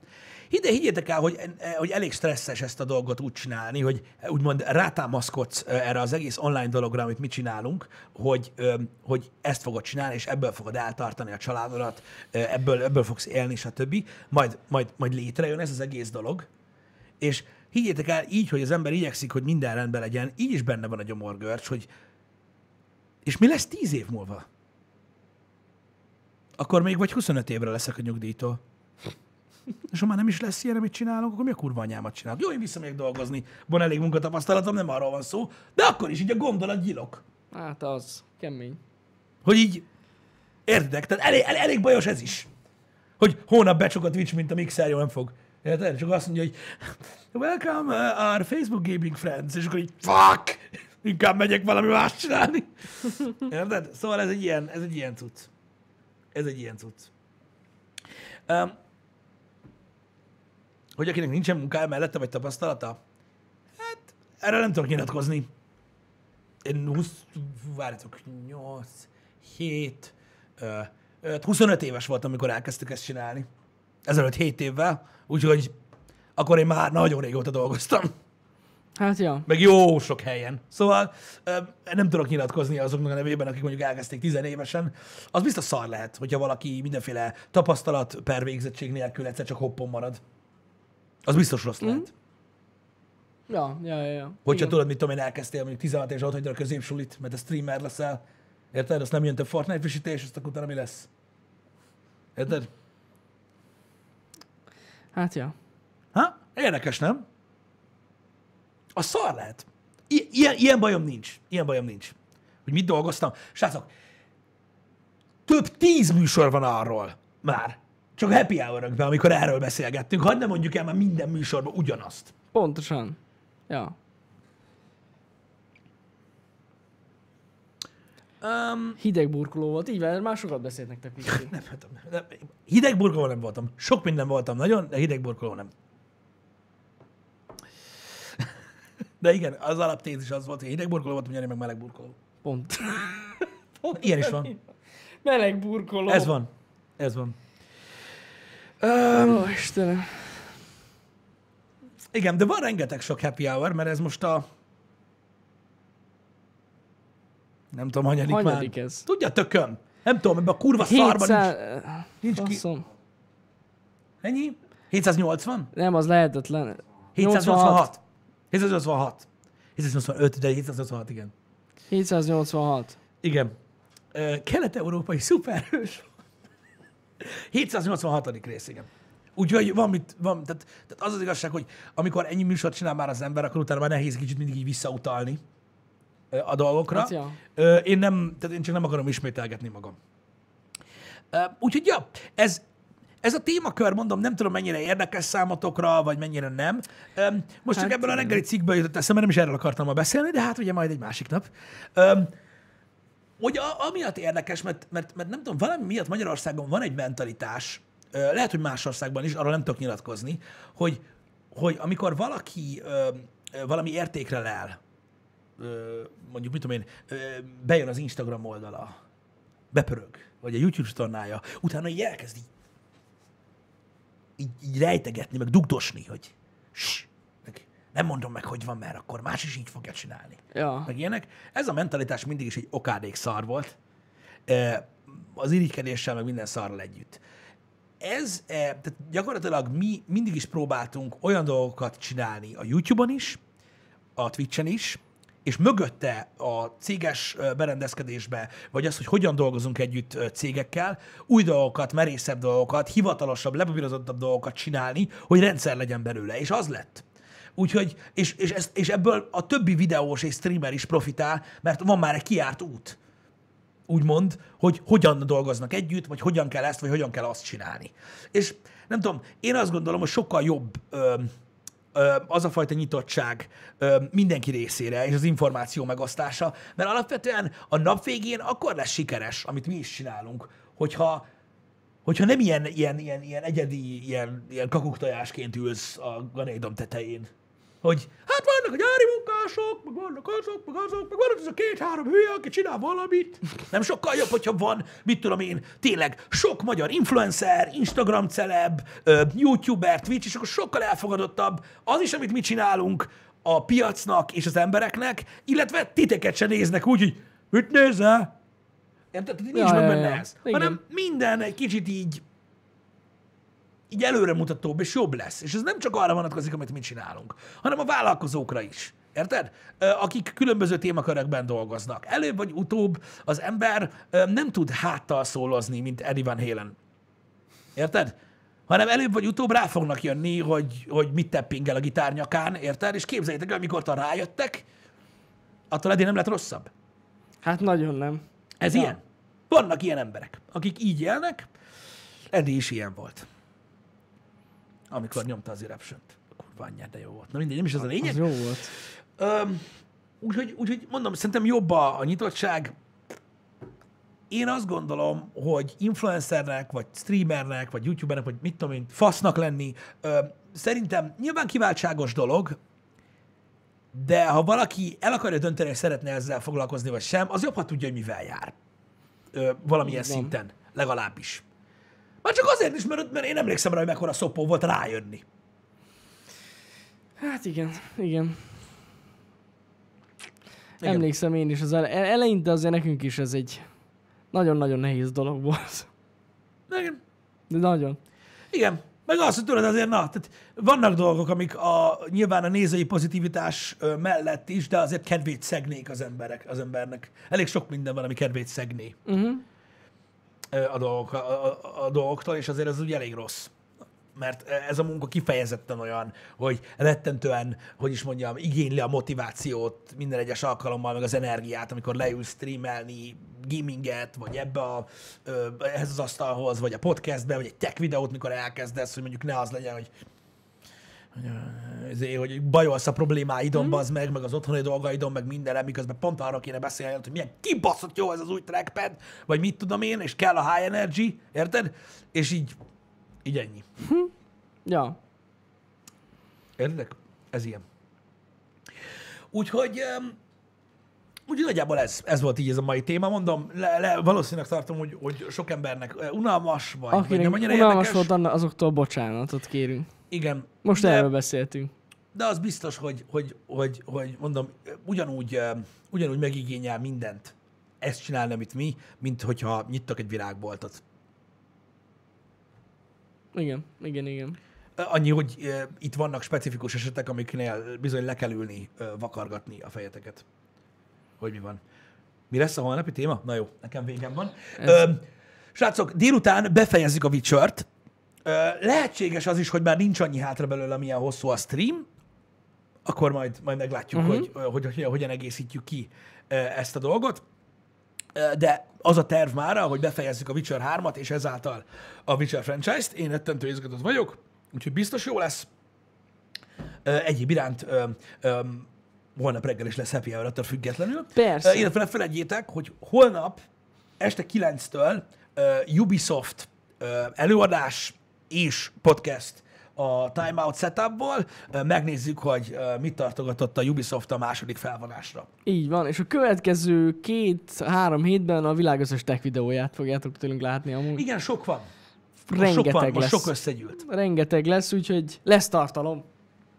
Hide, higgyétek el, hogy, hogy elég stresszes ezt a dolgot úgy csinálni, hogy úgymond rátámaszkodsz ö, erre az egész online dologra, amit mi csinálunk, hogy, hogy ezt fogod csinálni, és ebből fogod eltartani a családodat, ebből, ebből fogsz élni, stb. Majd, majd, majd létrejön ez az egész dolog, és higgyétek el, így, hogy az ember igyekszik, hogy minden rendben legyen, így is benne van a gyomorgörcs, hogy és mi lesz tíz év múlva? Akkor még vagy 25 évre leszek a nyugdíjtól. És ha már nem is lesz ilyen, amit csinálunk, akkor mi a kurva anyámat csinálok? Jó, én visszamegyek dolgozni, van elég munkatapasztalatom, nem arról van szó, de akkor is így a gondolat gyilok. Hát az, kemény. Hogy így, értedek? Tehát elég, elég, elég bajos ez is. Hogy hónap becsuk a Twitch, mint a Mixer, jó, nem fog. Érted? Csak azt mondja, hogy welcome uh, our Facebook gaming friends, és akkor így fuck, inkább megyek valami más csinálni. Érted? Szóval ez egy ilyen, ez egy ilyen cucc. Ez egy ilyen cucc. Um, hogy akinek nincsen munkája mellette, vagy tapasztalata, hát erre nem tudok nyilatkozni. Én 20, várjatok, 8, 7, ö, ö, 25 éves voltam, amikor elkezdtük ezt csinálni. Ezelőtt 7 évvel, úgyhogy akkor én már nagyon régóta dolgoztam. Hát ja. Meg jó sok helyen. Szóval nem tudok nyilatkozni azoknak a nevében, akik mondjuk elkezdték tizenévesen. Az biztos szar lehet, hogyha valaki mindenféle tapasztalat per végzettség nélkül egyszer csak hoppon marad. Az biztos rossz lehet. Ja, ja, ja. ja. Hogyha Igen. tudod, mit tudom én, elkezdtél mondjuk 16 és ott hagyod a középsulit, mert a streamer leszel. Érted? Azt nem jön több Fortnite frissítés, azt akkor utána mi lesz? Érted? Hát ja. Ha? Érdekes, nem? A szar lehet. I- ilyen, ilyen bajom nincs. Ilyen bajom nincs. Hogy mit dolgoztam. Srácok, több tíz műsor van arról már. Csak happy hour amikor erről beszélgettünk. Hadd ne mondjuk el már minden műsorban ugyanazt. Pontosan. Ja. Um, Hideg burkoló volt. Így van, már sokat beszélt nektek nem, nem, hideg burkoló nem voltam. Sok minden voltam nagyon, de hideg burkoló nem. De igen, az alaptézis az volt, hogy hideg burkoló voltam, Jani meg meleg burkoló. Pont. Ilyen is van. Meleg burkoló. Ez van. Ez van. Ó, Istenem. Igen, de van rengeteg sok happy hour, mert ez most a... Nem tudom, hanyadik, Hanyadik már. ez? Tudja, tököm. Nem tudom, ebben a kurva szarban nincs... 700... nincs ki- Faszom. Ennyi? 780? Nem, az lehetetlen. 786. 786. 785, de 786, igen. 786. Igen. Kelet-európai szuperhős. 786. rész, igen. Úgyhogy van mit, van, tehát, tehát az az igazság, hogy amikor ennyi műsort csinál már az ember, akkor utána már nehéz kicsit mindig így visszautalni a dolgokra. Hát ja. Én nem, tehát én csak nem akarom ismételgetni magam. Úgyhogy ja, ez, ez a témakör, mondom, nem tudom mennyire érdekes számotokra, vagy mennyire nem. Most csak Hát ebből a reggeli cikkből jutott eszembe, nem is erről akartam ma beszélni, de hát ugye majd egy másik nap. Hogy a, amiatt érdekes, mert, mert, mert nem tudom, valami miatt Magyarországon van egy mentalitás, lehet, hogy más országban is, arról nem tudok nyilatkozni, hogy, hogy amikor valaki valami értékre lel, mondjuk, mit tudom én, bejön az Instagram oldala, bepörög, vagy a YouTube csatornája, utána így elkezd így, így, így rejtegetni, meg dugdosni, hogy ss, meg Nem mondom meg, hogy van, mert akkor más is így fogja csinálni. Ja. Meg ilyenek. Ez a mentalitás mindig is egy okádék szar volt. Az irigykedéssel, meg minden szarral együtt. Ez, eh, tehát gyakorlatilag mi mindig is próbáltunk olyan dolgokat csinálni a YouTube-on is, a Twitch-en is, és mögötte a céges berendezkedésbe, vagy az, hogy hogyan dolgozunk együtt cégekkel, új dolgokat, merészebb dolgokat, hivatalosabb, lepapírozottabb dolgokat csinálni, hogy rendszer legyen belőle. És az lett. Úgyhogy, és, és, ez, és ebből a többi videós és streamer is profitál, mert van már egy kiárt út úgymond, hogy hogyan dolgoznak együtt, vagy hogyan kell ezt, vagy hogyan kell azt csinálni. És nem tudom, én azt gondolom, hogy sokkal jobb ö, ö, az a fajta nyitottság ö, mindenki részére, és az információ megosztása, mert alapvetően a nap végén akkor lesz sikeres, amit mi is csinálunk, hogyha hogyha nem ilyen, ilyen, ilyen, ilyen egyedi, ilyen, ilyen kakuktojásként ülsz a ganédom tetején. Hogy hát vannak a gyári munkások, meg vannak azok, meg azok, meg van az a két-három hülye, aki csinál valamit. Nem sokkal jobb, hogyha van, mit tudom én, tényleg sok magyar influencer, Instagram celeb, youtuber, Twitch, és akkor sokkal elfogadottabb az is, amit mi csinálunk a piacnak és az embereknek, illetve titeket se néznek úgy, hogy mit nézel? Érted? Tehát nincs Ja, meg benne ez. Igen. Hanem minden egy kicsit így így előremutatóbb és jobb lesz. És ez nem csak arra vonatkozik, amit mi csinálunk, hanem a vállalkozókra is. Érted? Akik különböző témakörökben dolgoznak. Előbb vagy utóbb az ember nem tud háttal szólozni, mint Eddie Van Halen. Érted? Hanem előbb vagy utóbb rá fognak jönni, hogy, hogy mit teppingel a gitárnyakán, érted? És képzeljétek el, amikor rájöttek, attól Eddie nem lett rosszabb. Hát nagyon nem. Ez Ja. ilyen. Vannak ilyen emberek, akik így élnek. Eddie is ilyen volt. Amikor nyomta az eruption Kurva anyját, de jó volt. Na mindegy, nem is ez a lényeg. Az jó volt. Öm, úgyhogy, úgyhogy mondom, szerintem jobb a, a nyitottság. Én azt gondolom, hogy influencernek, vagy streamernek, vagy youtubernek, vagy mit tudom én, fasznak lenni, ö, szerintem nyilván kiváltságos dolog, de ha valaki el akarja dönteni, hogy szeretne ezzel foglalkozni, vagy sem, az jobb, ha tudja, hogy mivel jár. Ö, valamilyen van. szinten, legalábbis. Már csak azért is, mert, mert én emlékszem rá, hogy mekkora szopó volt rájönni. Hát igen, igen. Igen. Emlékszem én is, az ele- eleinte azért nekünk is ez egy nagyon-nagyon nehéz dolog volt. Igen. De nagyon. Igen, meg azt, hogy tudod, azért na, tehát vannak dolgok, amik a, nyilván a nézői pozitivitás mellett is, de azért kedvét szegnék az emberek, az embernek. Elég sok minden van, ami kedvét szegné Uh-huh. A, dolgok, a, a, a dolgoktól, és azért ez úgy elég rossz. Mert ez a munka kifejezetten olyan, hogy rettentően, hogy is mondjam, igényli a motivációt minden egyes alkalommal, meg az energiát, amikor leülsz streamelni gaminget, vagy ebbe a, ehhez az asztalhoz, vagy a podcastbe, vagy egy tech videót, mikor elkezdesz, hogy mondjuk ne az legyen, hogy hogy, bajolsz a problémáidon, mm. az meg, meg az otthoni dolgaidon, meg mindenre, miközben pont arra kéne beszélni, hogy milyen kibaszott jó ez az új trackpad, vagy mit tudom én, és kell a high energy, érted? És így, így ennyi. Ja. Értedek? Ez ilyen. Úgyhogy, um, úgyhogy nagyjából ez, ez volt így ez a mai téma. Mondom, le, le, valószínűleg tartom, hogy, hogy sok embernek eh, unalmas, vagy, vagy Akinek nem annyira unalmas érdekes. volt, azoktól bocsánatot kérünk. Igen. Most de, erről beszéltünk. de az biztos, hogy, hogy, hogy, hogy mondom, ugyanúgy, ugyanúgy megigényel mindent ezt csinálni, amit mi, mint hogyha nyittak egy virágboltot. Igen, igen, igen. Annyi, hogy itt vannak specifikus esetek, amiknél bizony le kell ülni, vakargatni a fejeteket. Hogy mi van. Mi lesz a holnapi téma? Na jó, nekem végem van. Ez- Ö, srácok, délután befejezzük a Witcher-t. Lehetséges az is, hogy már nincs annyi hátra belőle, milyen hosszú a stream, akkor majd, majd meglátjuk, uh-huh. hogy, hogy, hogy hogyan egészítjük ki ezt a dolgot. De az a terv már, hogy befejezzük a Witcher 3-at, és ezáltal a Witcher franchise-t. Én rettentő izgatott vagyok, úgyhogy biztos jó lesz. Egyéb iránt holnap reggel is lesz happy hour függetlenül. Persze. Illetve ne felejtjétek, hogy holnap este 9-től ö, Ubisoft előadás és podcast a Time Out setupból. Megnézzük, hogy mit tartogatott a Ubisoft a második felvonásra. Így van, és a következő két-három hétben a világ összes tech videóját fogjátok tőlünk látni amúgy. Igen, sok van. Most Rengeteg sok van, most lesz. sok összegyűlt. Rengeteg lesz, úgyhogy lesz tartalom.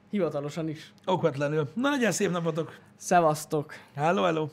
Hivatalosan is. Okvetlenül. Na, legyen szép napotok. Szevasztok! Hello, hello.